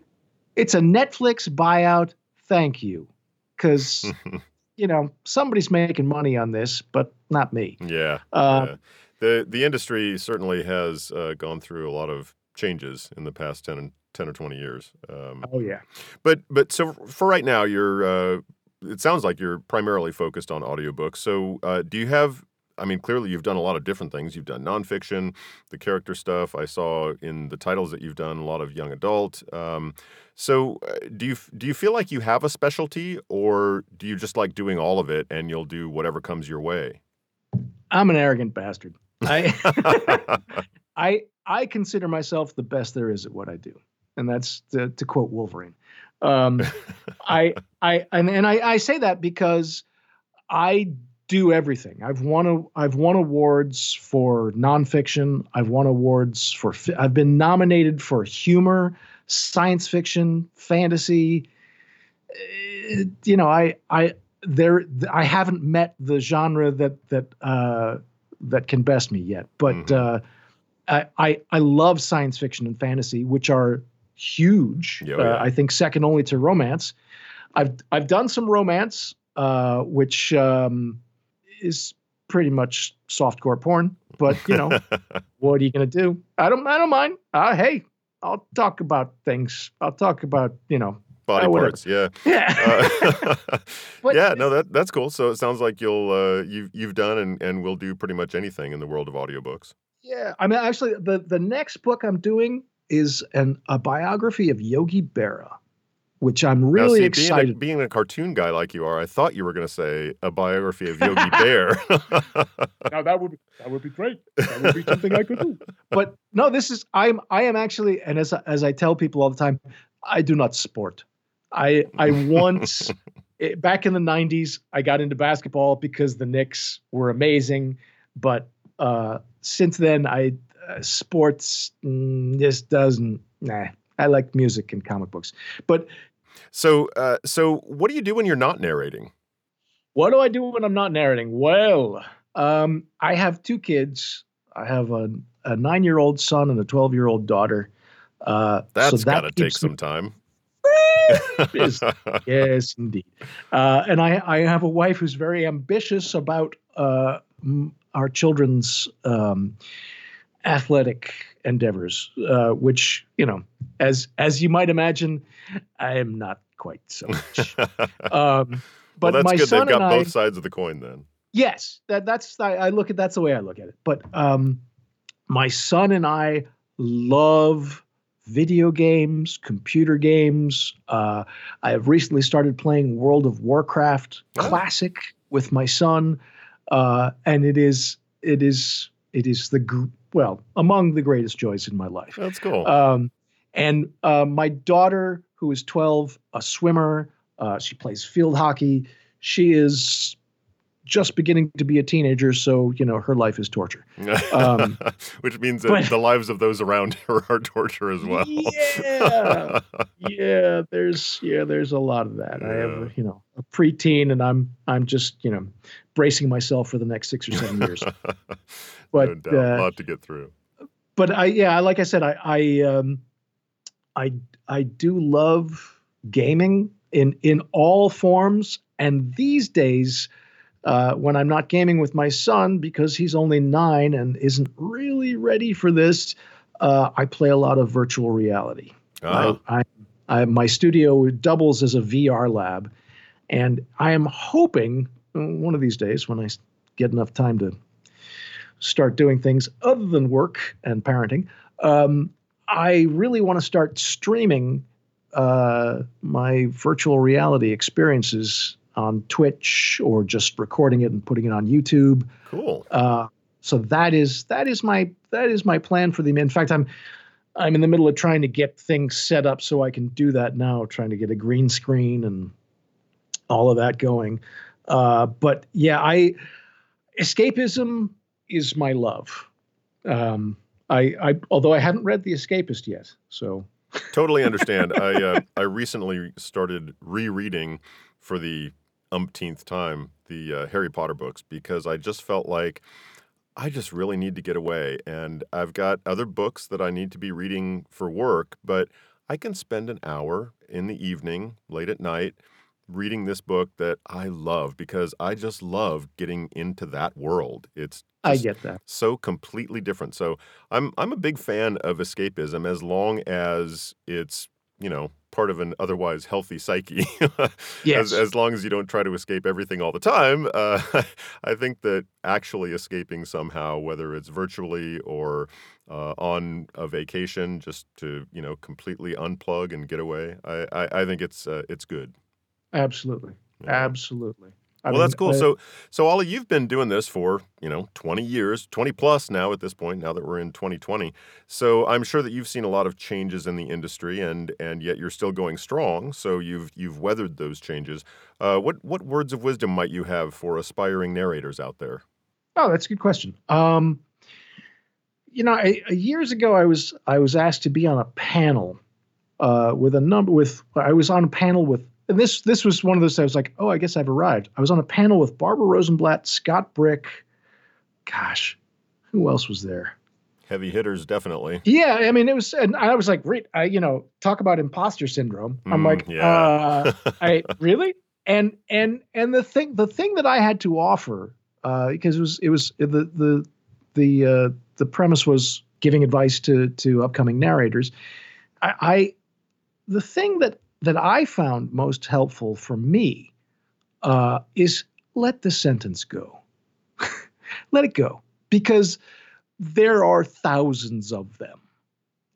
It's a netflix buyout? Thank you because you know somebody's making money on this but not me yeah. uh, yeah. The the industry certainly has uh, gone through a lot of changes in the past 10, and 10 or 20 years. Um, Oh yeah. But but so for right now, you're. Uh, it sounds like you're primarily focused on audiobooks. So uh, do you have? I mean, clearly you've done a lot of different things. You've done nonfiction, the character stuff. I saw in the titles that you've done a lot of young adult. Um, so uh, do you do you feel like you have a specialty, or do you just like doing all of it and you'll do whatever comes your way? I'm an arrogant bastard. I I I consider myself the best there is at what I do, and that's to, to quote Wolverine. Um, I I and, and I, I say that because I do everything. I've won a, I've won awards for nonfiction. I've won awards for I've been nominated for humor, science fiction, fantasy. Uh, You know, I I there I haven't met the genre that that uh, that can best me yet. But Mhm. uh, I, I I love science fiction and fantasy, which are huge. Yeah, oh, yeah. Uh, I think second only to romance. I've I've done some romance, uh, which um, is pretty much softcore porn. But you know, what are you gonna do? I don't I don't mind. Uh, hey, I'll talk about things. I'll talk about you know. Body uh, parts, yeah. Yeah. Uh, yeah, no, that that's cool. So it sounds like you'll uh, you've you've done and, and will do pretty much anything in the world of audiobooks. Yeah, I mean, actually, the the next book I'm doing is an a biography of Yogi Berra, which I'm Now, really see, excited. Being a, being a cartoon guy like you are, I thought you were going to say a biography of Yogi Bear. now that would that would be great. That would be something I could do. But no, this is I'm I am actually, and as as I tell people all the time, I do not sport. I I once eh, back in the '90s, I got into basketball because the Knicks were amazing, but uh, since then, I uh, sports mm, just doesn't. Nah, I like music and comic books. But so, uh, so what do you do when you're not narrating? what do I do when I'm not narrating? Well, um, I have two kids. I have a, a nine-year-old son and a twelve-year-old daughter. Uh, That's so that got to take me- some time. Yes. yes, indeed. Uh, and I, I have a wife who's very ambitious about uh, our children's um, athletic endeavors, uh, which you know, as as you might imagine, I am not quite so much. Um, but well, that's my good. son They've got and I, both sides of the coin then. yes, that that's I, I look at that's the way I look at it. But um, my son and I love video games, computer games. Uh, I have recently started playing World of Warcraft Oh. Classic with my son, uh, and it is it is it is the well among the greatest joys in my life. That's cool. Um, and uh, my daughter, who is 12, a swimmer, uh, she plays field hockey. She is just beginning to be a teenager, so you know her life is torture. um, Which means that but- the lives of those around her are torture as well. Yeah. yeah, there's yeah, there's a lot of that. I have you know a preteen, and I'm I'm just you know bracing myself for the next six or seven years. no But doubt. a uh, lot to get through. but I yeah, like I said, I I um I I do love gaming in in all forms, and these days. Uh, when I'm not gaming with my son because he's only nine and isn't really ready for this, uh, I play a lot of virtual reality. Ah, I, I, I, my studio doubles as a VR lab, and I am hoping one of these days when I get enough time to start doing things other than work and parenting, um, I really want to start streaming uh, my virtual reality experiences on Twitch or just recording it and putting it on YouTube. cool. Uh, so that is that is my that is my plan for the. In fact, I'm I'm in the middle of trying to get things set up so I can do that now. Trying to get a green screen and all of that going. Uh, but yeah, I escapism is my love. Um, I, I although I haven't read The Escapist yet, so Totally understand. I uh, I recently started rereading for the umpteenth time the uh, Harry Potter books because I just felt like I just really need to get away, and I've got other books that I need to be reading for work, but I can spend an hour in the evening, late at night, reading this book that I love because I just love getting into that world. It's I get that. so completely different. So I'm I'm a big fan of escapism as long as it's you know part of an otherwise healthy psyche. Yes. as as long as you don't try to escape everything all the time. Uh, I think that actually escaping somehow, whether it's virtually or uh, on a vacation, just to you know completely unplug and get away. I I, I think it's uh, it's good. Absolutely. Yeah. Absolutely. I well, that's cool. uh, So, so Ollie, you've been doing this for you know 20 years, 20 plus now at this point. Now that we're in 2020, so I'm sure that you've seen a lot of changes in the industry, and and yet you're still going strong. So you've you've weathered those changes. Uh, what what words of wisdom might you have for aspiring narrators out there? Oh, that's a good question. Um, you know, I, years ago, I was I was asked to be on a panel uh, with a number with I was on a panel with and this this was one of those I was like, oh, I guess I've arrived. I was on a panel with Barbara Rosenblat, Scott Brick, gosh, who else was there? Heavy hitters, definitely. Yeah, I mean, it was, and I was like, I, you know, talk about imposter syndrome. I'm Mm, like, yeah. uh, I really, and and and the thing, the thing that I had to offer, uh, because it was it was the the the uh, the premise was giving advice to to upcoming narrators. I, I the thing that that I found most helpful for me uh, is let the sentence go. let it go because there are thousands of them.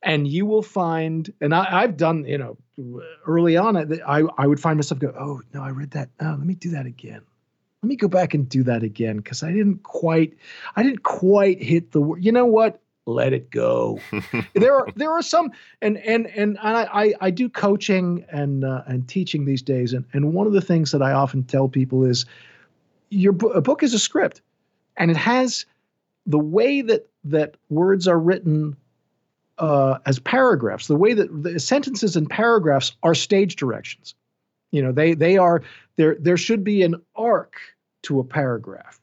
And you will find and I, i've done you know early on I, I would find myself go oh no i read that. Oh let me do that again. Let me go back and do that again because i didn't quite i didn't quite hit the you know what let it go. There are there are some and and and I I, I do coaching and uh, and teaching these days. And and one of the things that I often tell people is your a book is a script and it has the way that that words are written uh, as paragraphs the way that the sentences and paragraphs are stage directions. You know they they are there there should be an arc to a paragraph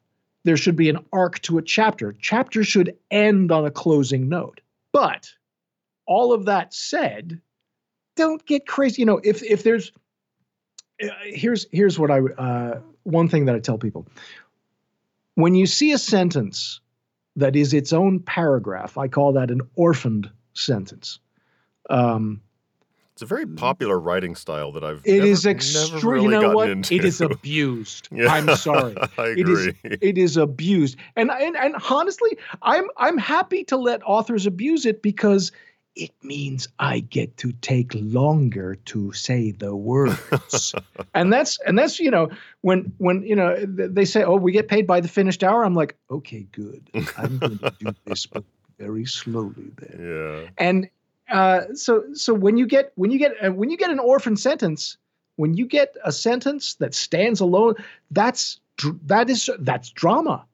there should be an arc to a chapter. Chapter should end on a closing note. But all of that said, don't get crazy. You know, if if there's uh, here's here's what I uh, one thing that I tell people when you see a sentence that is its own paragraph, I call that an orphaned sentence. Um, It's a very mm-hmm. popular writing style that I've it never, is extreme. really you know gotten what? into. It is abused. Yeah. I'm sorry. I It is- agree. it is abused and, and and honestly i'm i'm happy to let authors abuse it because it means i get to take longer to say the words and that's and that's you know when when you know they say oh we get paid by the finished hour i'm like okay good i'm going to do this but very slowly then yeah. and uh, so so when you get when you get uh, when you get an orphan sentence when you get a sentence that stands alone that's that is that's drama.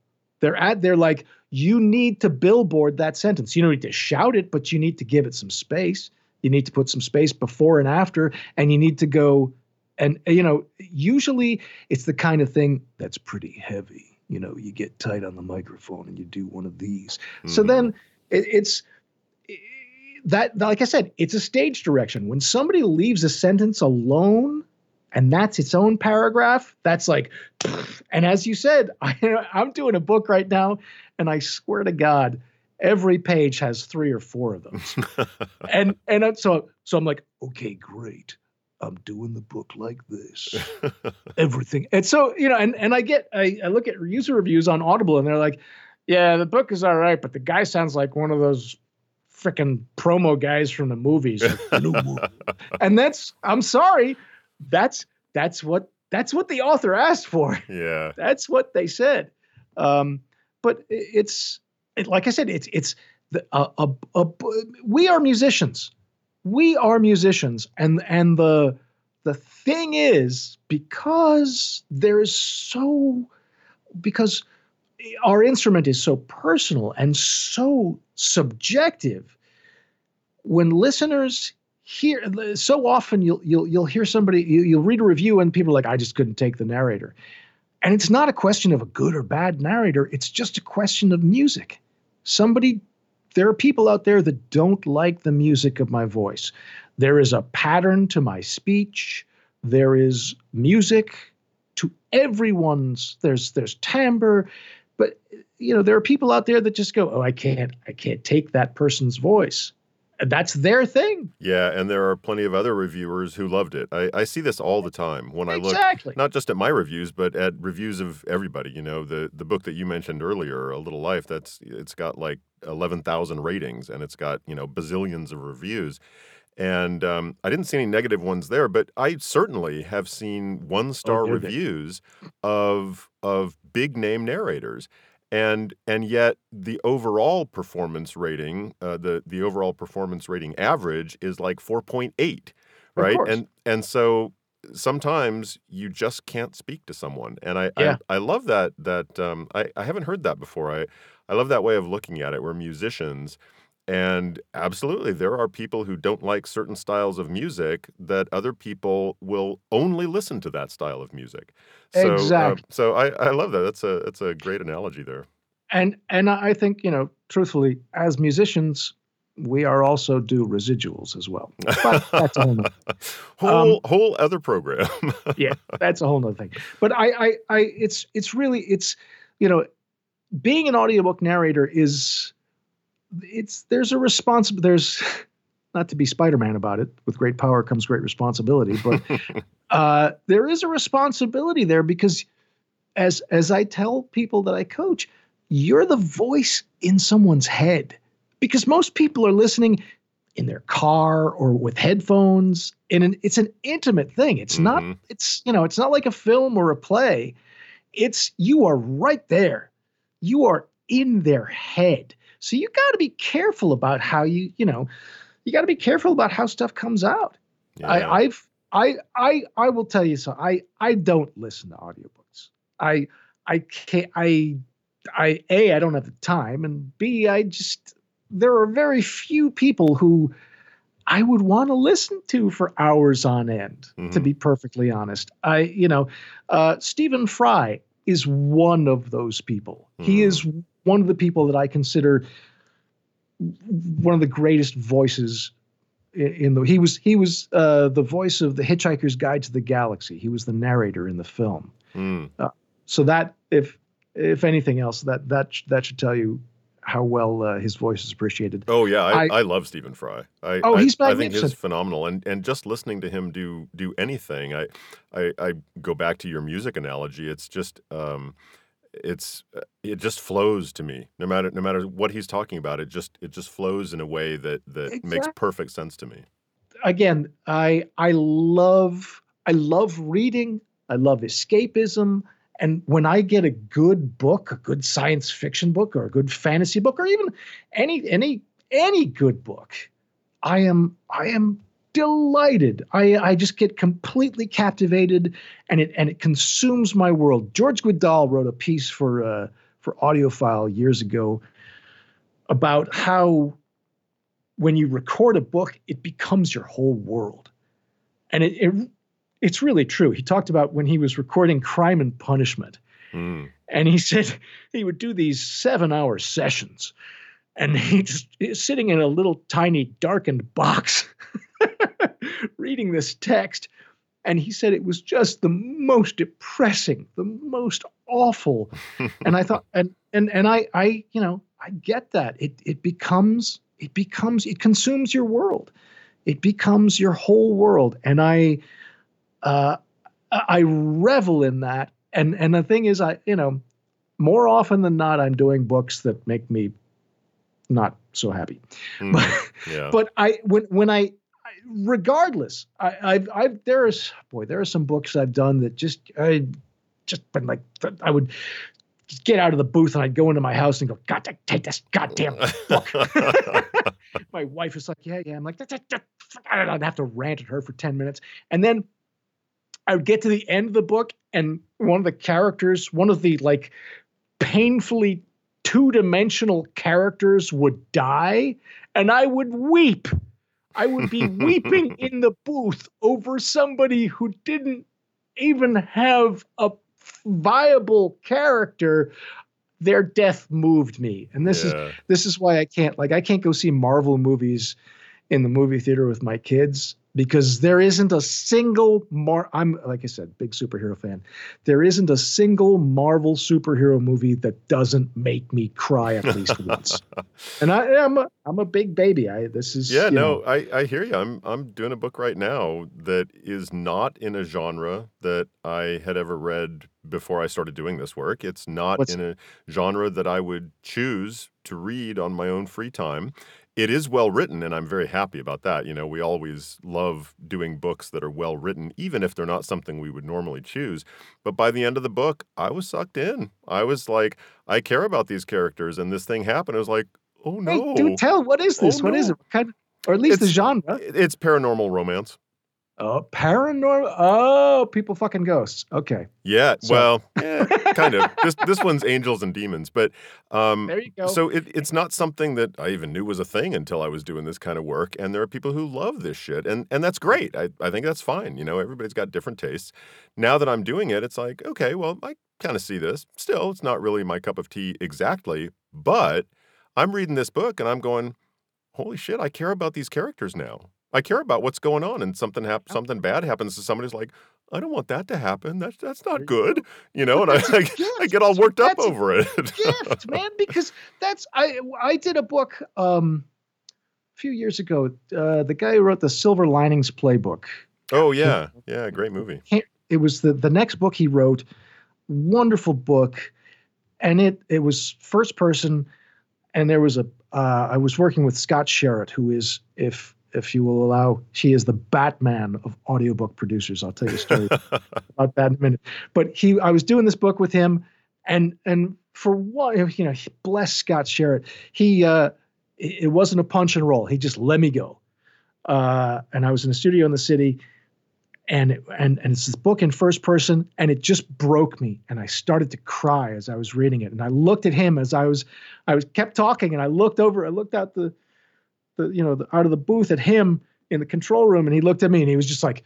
They're at they're like you need to billboard that sentence. You don't need to shout it but you need to give it some space. You need to put some space before and after and you need to go and uh, you know usually it's the kind of thing that's pretty heavy. You know you get tight on the microphone and you do one of these. So Mhm. then it, it's that like i said it's a stage direction. When somebody leaves a sentence alone and that's its own paragraph that's like and as you said I, i'm doing a book right now and i swear to god every page has three or four of those. And and so so i'm like okay great. I'm doing the book like this. Everything. And so, you know, and, and I get, I, I look at user reviews on Audible and they're like, yeah, the book is all right, but the guy sounds like one of those freaking promo guys from the movies. Like, "No more." and that's, I'm sorry, that's, that's what, that's what the author asked for. yeah. That's what they said. Um, but it's, it, like I said, it's, it's the, a, a, a, we are musicians. We are musicians. And, and the, the thing is because there is so because our instrument is so personal and so subjective. When listeners hear so often you'll you'll you'll hear somebody you, you'll read a review and people are like I just couldn't take the narrator. And it's not a question of a good or bad narrator it's just a question of music. Somebody there are people out there that don't like the music of my voice. There is a pattern to my speech. There is music to everyone's there's there's timbre but you know there are people out there that just go oh i can't i can't take that person's voice that's their thing Yeah, and there are plenty of other reviewers who loved it. I, I see this all the time when I look exactly not just at my reviews, but at reviews of everybody. You know, the the book that you mentioned earlier, A Little Life, that's it's got like eleven thousand ratings and it's got, you know, bazillions of reviews. And um, I didn't see any negative ones there, but I certainly have seen one star Oh, did they? reviews of of big name narrators. And and yet the overall performance rating, uh, the the overall performance rating average is like 4.8, right? And and so sometimes you just can't speak to someone. And I Yeah. I, I love that that um, I, I haven't heard that before. I I love that way of looking at it. We're musicians, and absolutely there are people who don't like certain styles of music that other people will only listen to that style of music. So uh, Exactly. so I, I love that. That's a that's a great analogy there. and and I think you know, truthfully, as musicians, we are also due residuals as well. But that's a whole nother, whole Um, whole other program. yeah, that's a whole nother thing. But I, I, I, it's it's really it's you know, being an audiobook narrator is it's there's a responsible there's not to be Spider-Man about it. With great power comes great responsibility, but uh, there is a responsibility there because as as I tell people that I coach, you're the voice in someone's head because most people are listening in their car or with headphones and an, it's an intimate thing. It's not Mhm. it's you know, it's not like a film or a play. It's you are right there. You are in their head. So you got to be careful about how you, you know, you got to be careful about how stuff comes out. Yeah. I, I've I I I will tell you so. I I don't listen to audiobooks. I I can't I I A, I don't have the time, and B, I just there are very few people who I would want to listen to for hours on end, to Mhm. be perfectly honest. I, you know, uh, Stephen Fry is one of those people. He Mhm. is one of the people that I consider one of the greatest voices in the he was he was uh, the voice of the Hitchhiker's Guide to the Galaxy. He was the narrator in the film. Mm. So that if if anything else, that that that should tell you how well uh, his voice is appreciated. Oh yeah, I, I- I, love Stephen Fry. I, Oh, I, he's I think he's magnificent. phenomenal, and and just listening to him do do anything, I I, I go back to your music analogy. It's just um, it's uh, it just flows to me. No matter no matter what he's talking about, it just it just flows in a way that that makes perfect sense to me. Again, I I love I love reading. I love escapism. And when I get a good book, a good science fiction book, or a good fantasy book, or even any any any good book, I am I am delighted. I I just get completely captivated, and it and it consumes my world. George Guidall wrote a piece for uh, for AudioFile years ago about how when you record a book, it becomes your whole world, and it, it it's really true. He talked about when he was recording Crime and Punishment, Mm. and he said he would do these seven hour sessions and he just is sitting in a little tiny darkened box reading this text and he said it was just the most depressing the most awful and i thought and and and i i you know i get that it it becomes it becomes it consumes your world it becomes your whole world and i uh i revel in that and and the thing is i you know more often than not i'm doing books that make me not so happy Mm. Yeah. but i when when i regardless i i've i've there is boy there are some books i've done that just i just been like i would just get out of the booth and i'd go into my house and go god take this goddamn book my wife is like, yeah, yeah. I'm like, "That- that- that- I'd have to rant at her for 10 minutes. And then I would get to the end of the book, and one of the characters, one of the like painfully two dimensional characters would die, and I would weep. I would be weeping in the booth over somebody who didn't even have a viable character. Their death moved me. And this is this is why I can't like I can't go see Marvel movies in the movie theater with my kids because there isn't a single mar I'm like I said, big superhero fan. There isn't a single Marvel superhero movie that doesn't make me cry at least once. And I am a, I'm a big baby. I this is Yeah, no, know, I, I hear you. I'm I'm doing a book right now that is not in a genre that I had ever read before I started doing this work. It's not What's- in a genre that I would choose to read on my own free time. It is well written, and I'm very happy about that. You know, we always love doing books that are well written, even if they're not something we would normally choose. But by the end of the book, I was sucked in. I was like, I care about these characters, and this thing happened. I was like, oh no. Hey, do tell. What is oh, this? Oh, What is no. it? Kind of, or at least it's, the genre? It's paranormal romance. Oh, paranormal. Oh, people fucking ghosts. Okay, Yeah, So- well, yeah, kind of. This this one's angels and demons, but um, there you go. So it, it's not something that I even knew was a thing until I was doing this kind of work. And there are people who love this shit. And and that's great. I, I think that's fine. You know, everybody's got different tastes. Now that I'm doing it, it's like, okay, well, I kind of see this. Still, it's not really my cup of tea exactly. But I'm reading this book and I'm going, holy shit, I care about these characters now. I care about what's going on and something hap- something bad happens to somebody's like, I don't want that to happen. That's that's not good. You know, and I, I, I get all worked up That's a over it. gift, man, because that's I I did a book um a few years ago. Uh, the guy who wrote the Silver Linings Playbook. Oh yeah, yeah, great movie. It was the the next book he wrote. Wonderful book, and it it was first person, and there was a uh, I was working with Scott Sherratt, who is if if you will allow, she is the Batman of audiobook producers. I'll tell you a story about that in a minute. But he, I was doing this book with him, and and for what you know, bless Scott Sherratt, he uh, it wasn't a punch and roll. He just let me go, uh, and I was in a studio in the city, and it, and and it's this book in first person, and it just broke me, and I started to cry as I was reading it, and I looked at him as I was, I was kept talking, and I looked over, I looked out the, the you know the, out of the booth at him in the control room, and he looked at me, and he was just like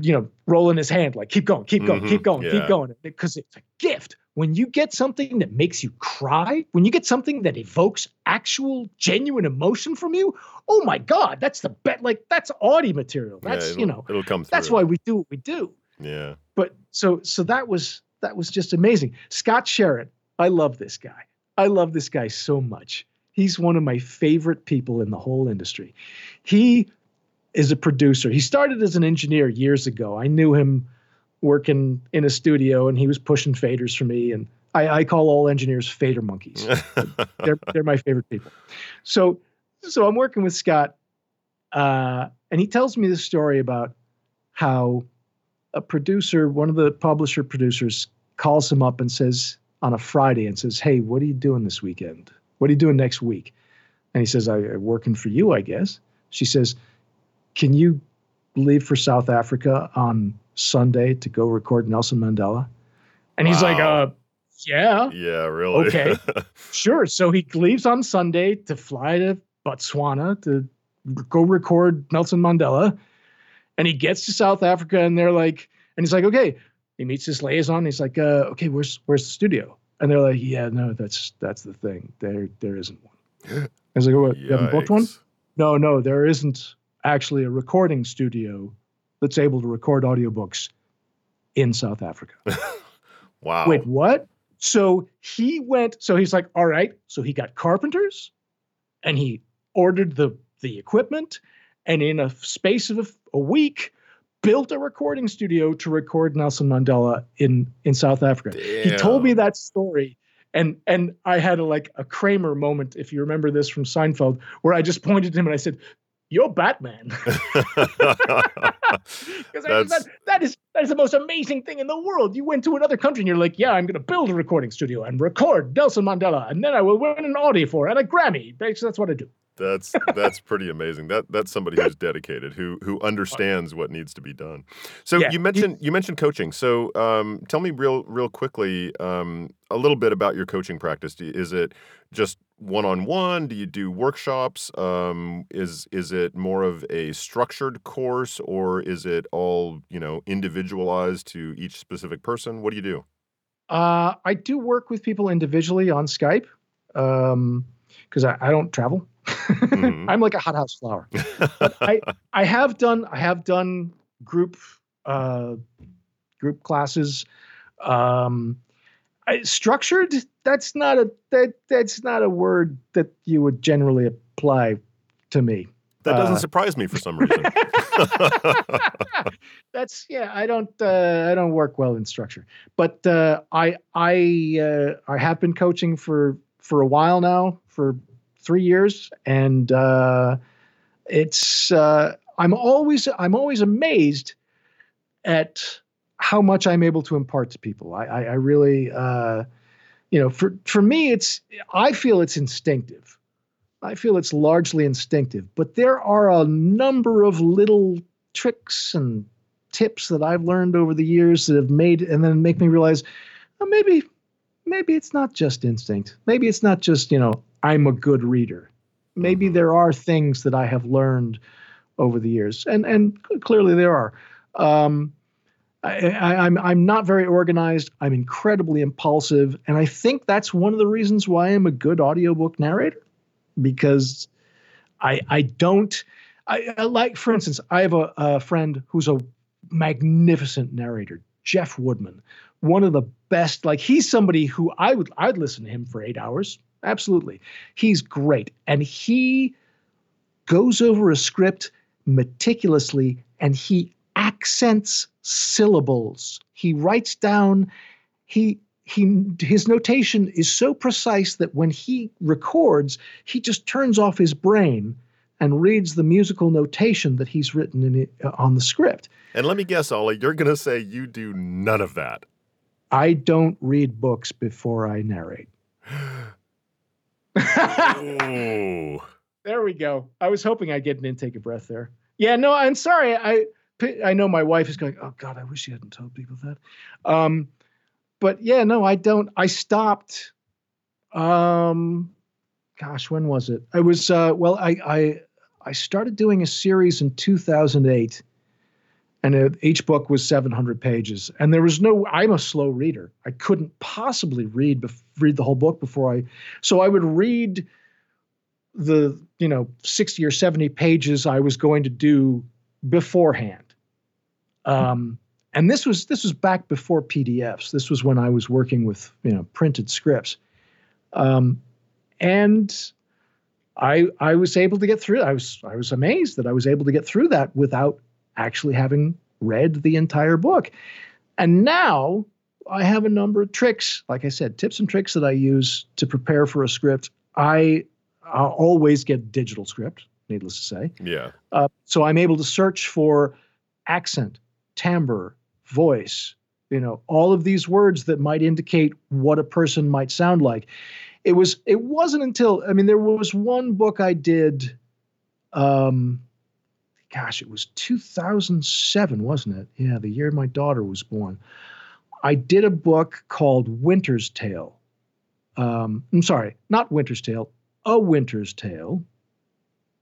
you know, rolling his hand, like, keep going, keep going, Mhm, keep going, yeah. keep going. Because it's a gift. When you get something that makes you cry, when you get something that evokes actual, genuine emotion from you, oh my God, that's the bet. Like, that's Audie material. That's, it'll- you know, it'll come through. that's why we do what we do. Yeah. But so, so that was, that was just amazing. Scott Sherratt, I love this guy. I love this guy so much. He's one of my favorite people in the whole industry. He is a producer. He started as an engineer years ago. I knew him working in a studio and he was pushing faders for me. And I, I call all engineers fader monkeys. they're, they're my favorite people. So, so I'm working with Scott uh, and he tells me this story about how a producer, one of the publisher producers, calls him up and says on a Friday and says, "Hey, what are you doing this weekend? What are you doing next week?" And he says, "I, I'm working for you, I guess." She says, "Can you leave for South Africa on Sunday to go record Nelson Mandela?" And he's like, "Uh, yeah, yeah, really. Okay. sure." So he leaves on Sunday to fly to Botswana to go record Nelson Mandela, and he gets to South Africa, and they're like, and he's like, "Okay." He meets his liaison. He's like, uh, "Okay, where's where's the studio?" And they're like, "Yeah, no, that's that's the thing. There there isn't one." I was like, "What? You haven't booked one?" No, no, there isn't actually a recording studio that's able to record audiobooks in South Africa. Wow. Wait, what? So he went, so he's like, all right. So he got carpenters and he ordered the the equipment and in a space of a, a week built a recording studio to record Nelson Mandela in in South Africa. He told me that story and and I had a like a Kramer moment if you remember this from Seinfeld where I just pointed to him and I said, "You're Batman." Because I just That's- said, that is that is the most amazing thing in the world. You went to another country and you're like, yeah, I'm going to build a recording studio and record Nelson Mandela, and then I will win an Audie for it and a Grammy. Basically, that's what I do. That's that's pretty amazing. That that's somebody who's dedicated, who who understands what needs to be done. So Yeah, you mentioned you mentioned coaching. So um, tell me real real quickly um, a little bit about your coaching practice. Is it just one on one? Do you do workshops? Um, is is it more of a structured course, or is it all you know individualized to each specific person? What do you do? Uh, I do work with people individually on Skype because I, I don't travel. Mhm. I'm like a hothouse flower. But I I have done I have done group uh, group classes. Um, I, structured. That's not a that that's not a word that you would generally apply to me. That doesn't Uh, surprise me for some reason. that's yeah. I don't uh, I don't work well in structure, but uh, I I uh, I have been coaching for for a while now for three years, and uh, it's uh, I'm always I'm always amazed at how much I'm able to impart to people. I, I, I really, uh, you know, for for me, it's I feel it's instinctive. I feel it's largely instinctive, but there are a number of little tricks and tips that I've learned over the years that have made and then make me realize oh, maybe maybe it's not just instinct. Maybe it's not just, you know, I'm a good reader. Maybe Mhm. there are things that I have learned over the years. And and clearly there are. Um I, I, I'm I'm not very organized. I'm incredibly impulsive, and I think that's one of the reasons why I'm a good audiobook narrator, because I I don't I, I like for instance I have a, a friend who's a magnificent narrator, Jeff Woodman, one of the best. Like he's somebody who I would I'd listen to him for eight hours. Absolutely, he's great, and he goes over a script meticulously, and he accents syllables. He writes down. He he his notation is so precise that when he records, he just turns off his brain and reads the musical notation that he's written in it, uh, on the script. And let me guess, Ollie, you're going to say you do none of that. I don't read books before I narrate. There we go. I was hoping I'd get an intake of breath there. Yeah, no, I'm sorry. I I know my wife is going, "Oh God, I wish you hadn't told people that." Um, but yeah, no, I don't. I stopped. Um, gosh, when was it? I was uh, well, I I I started doing a series in 2008, and it, each book was 700 pages, and there was no. I'm a slow reader. I couldn't possibly read bef- read the whole book before I. So I would read the you know 60 or 70 pages I was going to do beforehand. Um, and this was this was back before PDFs. This was when I was working with you know printed scripts, um, and I I was able to get through. I was I was amazed that I was able to get through that without actually having read the entire book. And now I have a number of tricks, like I said, tips and tricks that I use to prepare for a script. I I'll always get digital script, needless to say. Yeah. Uh, so I'm able to search for accent, timbre, voice, you know, all of these words that might indicate what a person might sound like. It was it wasn't until I mean there was one book I did um gosh, it was 2007, wasn't it? Yeah, the year my daughter was born. I did a book called Winter's Tale. Um, I'm sorry, not Winter's Tale, A Winter's Tale.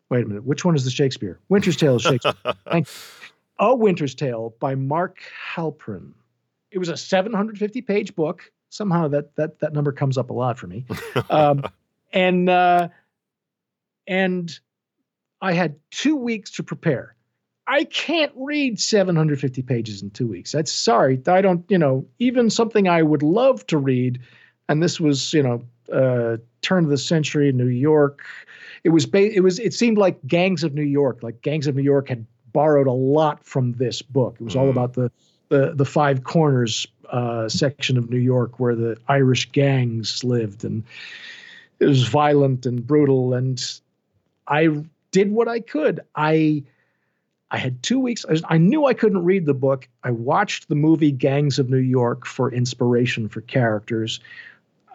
Wait a minute, which one is the Shakespeare? Winter's Tale is Shakespeare. A Winter's Tale by Mark Helprin. It was a 750 page book. Somehow that that that number comes up a lot for me. Um, and uh, and I had two weeks to prepare. I can't read 750 pages in two weeks. That's sorry. I don't, you know, even something I would love to read, and this was, you know, uh, turn of the century, New York. It was, ba- it was, it seemed like Gangs of New York. Like Gangs of New York had borrowed a lot from this book. It was all Mm. about the the the five corners uh, section of New York where the Irish gangs lived, and it was violent and brutal. And I did what I could. I I had two weeks. I, was- I knew I couldn't read the book. I watched the movie Gangs of New York for inspiration for characters.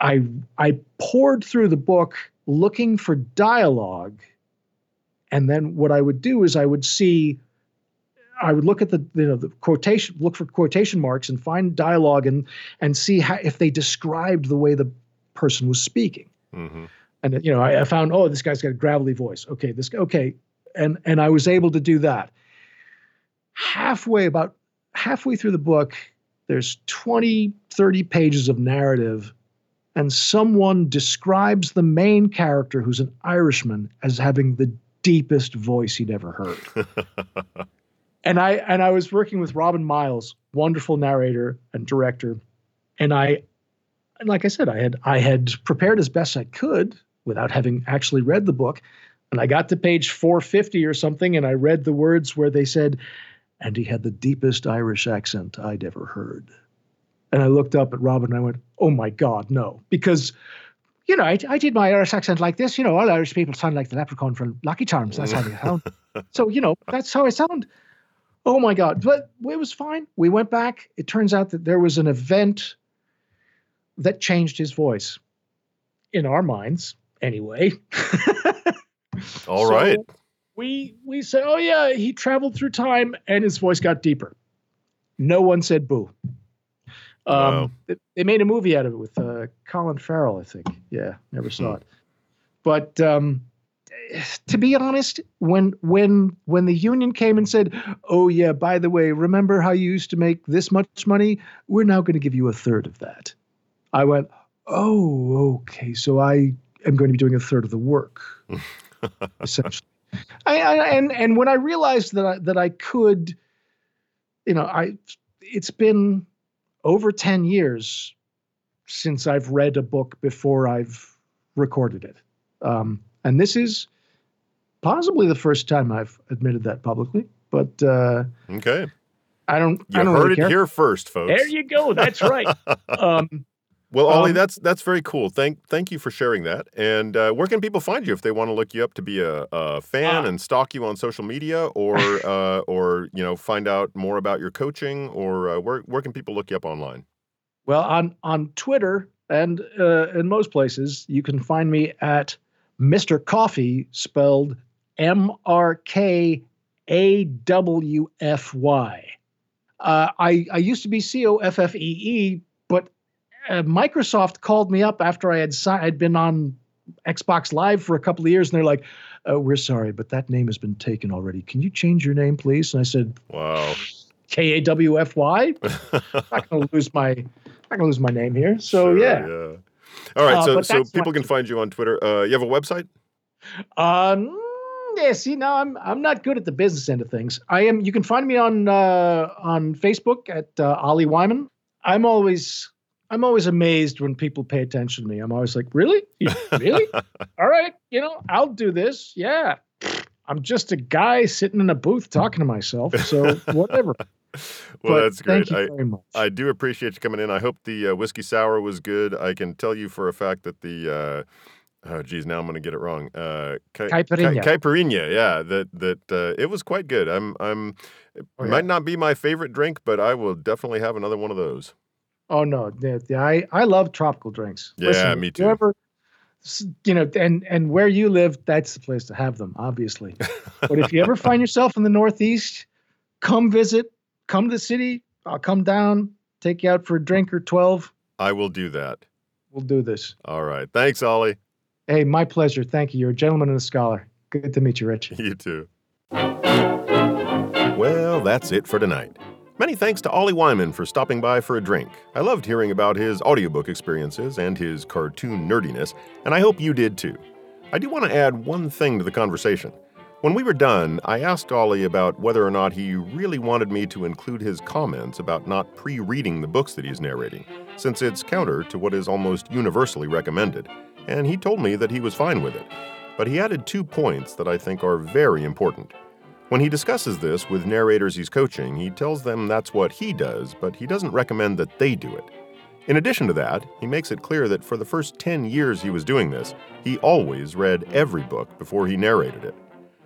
I I poured through the book looking for dialogue, and then what I would do is I would see. I would look at the you know the quotation, look for quotation marks, and find dialogue, and and see how if they described the way the person was speaking hmm and you know I, I found oh this guy's got a gravelly voice. Okay this guy okay. And and i was able to do that. Halfway about halfway through the book there's 20 30 pages of narrative and someone describes the main character who's an irishman as having the deepest voice he'd ever heard. And I and I was working with Robin Miles, wonderful narrator and director, and I, and like I said, I had I had prepared as best I could without having actually read the book, and I got to page 450 or something, and I read the words where they said, "And he had the deepest Irish accent I'd ever heard," and I looked up at Robin and I went, "Oh my God, no!" Because you know, I, I did my Irish accent like this. You know, all Irish people sound like the leprechaun from Lucky Charms. That's how they sound. so, you know, that's how I sound. Oh my God. But it was fine. We went back. It turns out that there was an event that changed his voice in our minds, anyway. All So right. We we say, oh yeah, he traveled through time and his voice got deeper. No one said boo. Um, Wow. they, they made a movie out of it with uh, Colin Farrell, I think. Yeah, never saw Hmm. it. But um, to be honest, when when when the union came and said, "Oh yeah, by the way, remember how you used to make this much money? We're now going to give you a third of that." I went, "Oh, okay. So I am going to be doing a third of the work." essentially. I, I and and when I realized that I, that I could, you know, I it's been over ten years since I've read a book before I've recorded it, um, and this is possibly the first time I've admitted that publicly. But uh, Okay. I don't. You I don't heard really it care. here first, folks. There you go. That's right. um, Well, Ollie, Um, that's that's very cool. Thank thank you for sharing that. And uh, where can people find you if they want to look you up to be a, a fan Ah. and stalk you on social media, or uh, or you know find out more about your coaching, or uh, where where can people look you up online? Well, on on Twitter and uh, in most places, you can find me at Mr. Coffee, spelled M R K A W F Y. Uh, I I used to be C O F F E E, uh, Microsoft called me up after I had si- I'd been on Xbox Live for a couple of years, and they're like, oh, "We're sorry, but that name has been taken already. Can you change your name, please?" And I said, Wow. "K A W F Not gonna lose my not gonna lose my name here. So Sure, yeah. yeah. All right, Uh, so but so people can find you on Twitter. Uh, you have a website? Um, yeah. See, now I'm I'm not good at the business end of things. I am. You can find me on uh, on Facebook at uh, Ollie Wyman. I'm always I'm always amazed when people pay attention to me. I'm always like, really, really? All right, you know, I'll do this. Yeah. I'm just a guy sitting in a booth talking to myself. So whatever. Well, But that's great. Thank you I, very much. I do appreciate you coming in. I hope the uh, whiskey sour was good. I can tell you for a fact that the uh, oh geez, now I'm going to get it wrong. Uh, ca- Caipirinha. ca- caipirinha, yeah, that that uh, it was quite good. I'm I'm it Oh, yeah. might not be my favorite drink, but I will definitely have another one of those. Oh no, yeah, I I love tropical drinks. Yeah, if me too. ever- you know, and and where you live, that's the place to have them, obviously. but if you ever find yourself in the Northeast, come visit, come to the city. I'll come down, take you out for a drink or twelve. I will do that. We'll do this. All right. Thanks, Ollie. Hey, my pleasure. Thank you. You're a gentleman and a scholar. Good to meet you, Rich. You too. Well, that's it for tonight. Many thanks to Ollie Wyman for stopping by for a drink. I loved hearing about his audiobook experiences and his cartoon nerdiness, and I hope you did too. I do want to add one thing to the conversation. When we were done, I asked Ollie about whether or not he really wanted me to include his comments about not pre reading the books that he's narrating, since it's counter to what is almost universally recommended, and he told me that he was fine with it. But he added two points that I think are very important. When he discusses this with narrators he's coaching, he tells them that's what he does, but he doesn't recommend that they do it. In addition to that, he makes it clear that for the first 10 years he was doing this, he always read every book before he narrated it.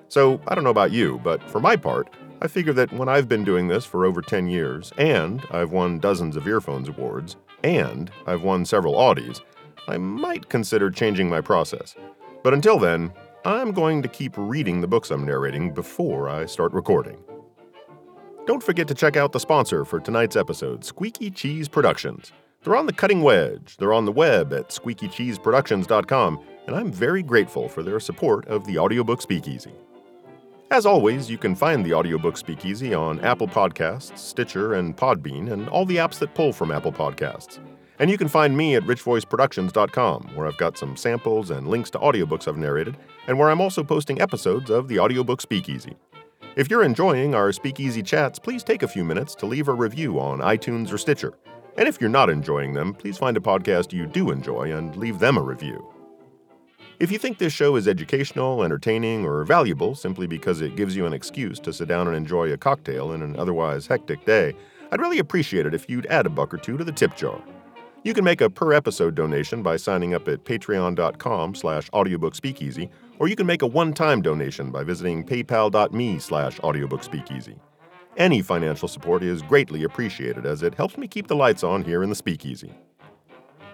So, I don't know about you, but for my part, I figure that when I've been doing this for over 10 years, and I've won dozens of earphones awards, and I've won several Audies, I might consider changing my process. But until then, I'm going to keep reading the books I'm narrating before I start recording. Don't forget to check out the sponsor for tonight's episode, Squeaky Cheese Productions. They're on the cutting wedge. They're on the web at squeakycheeseproductions.com, and I'm very grateful for their support of the audiobook Speakeasy. As always, you can find the audiobook Speakeasy on Apple Podcasts, Stitcher, and Podbean, and all the apps that pull from Apple Podcasts. And you can find me at richvoiceproductions.com, where I've got some samples and links to audiobooks I've narrated, and where I'm also posting episodes of the audiobook Speakeasy. If you're enjoying our Speakeasy chats, please take a few minutes to leave a review on iTunes or Stitcher. And if you're not enjoying them, please find a podcast you do enjoy and leave them a review. If you think this show is educational, entertaining, or valuable simply because it gives you an excuse to sit down and enjoy a cocktail in an otherwise hectic day, I'd really appreciate it if you'd add a buck or two to the tip jar. You can make a per episode donation by signing up at patreon.com slash audiobookspeakeasy, or you can make a one-time donation by visiting paypal.me slash audiobookspeakeasy. Any financial support is greatly appreciated as it helps me keep the lights on here in the speakeasy.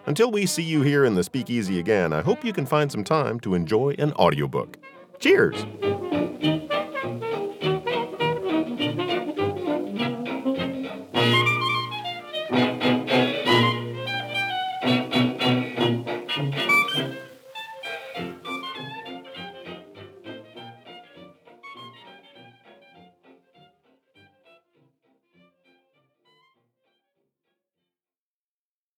Until we see you here in the speakeasy again, I hope you can find some time to enjoy an audiobook. Cheers!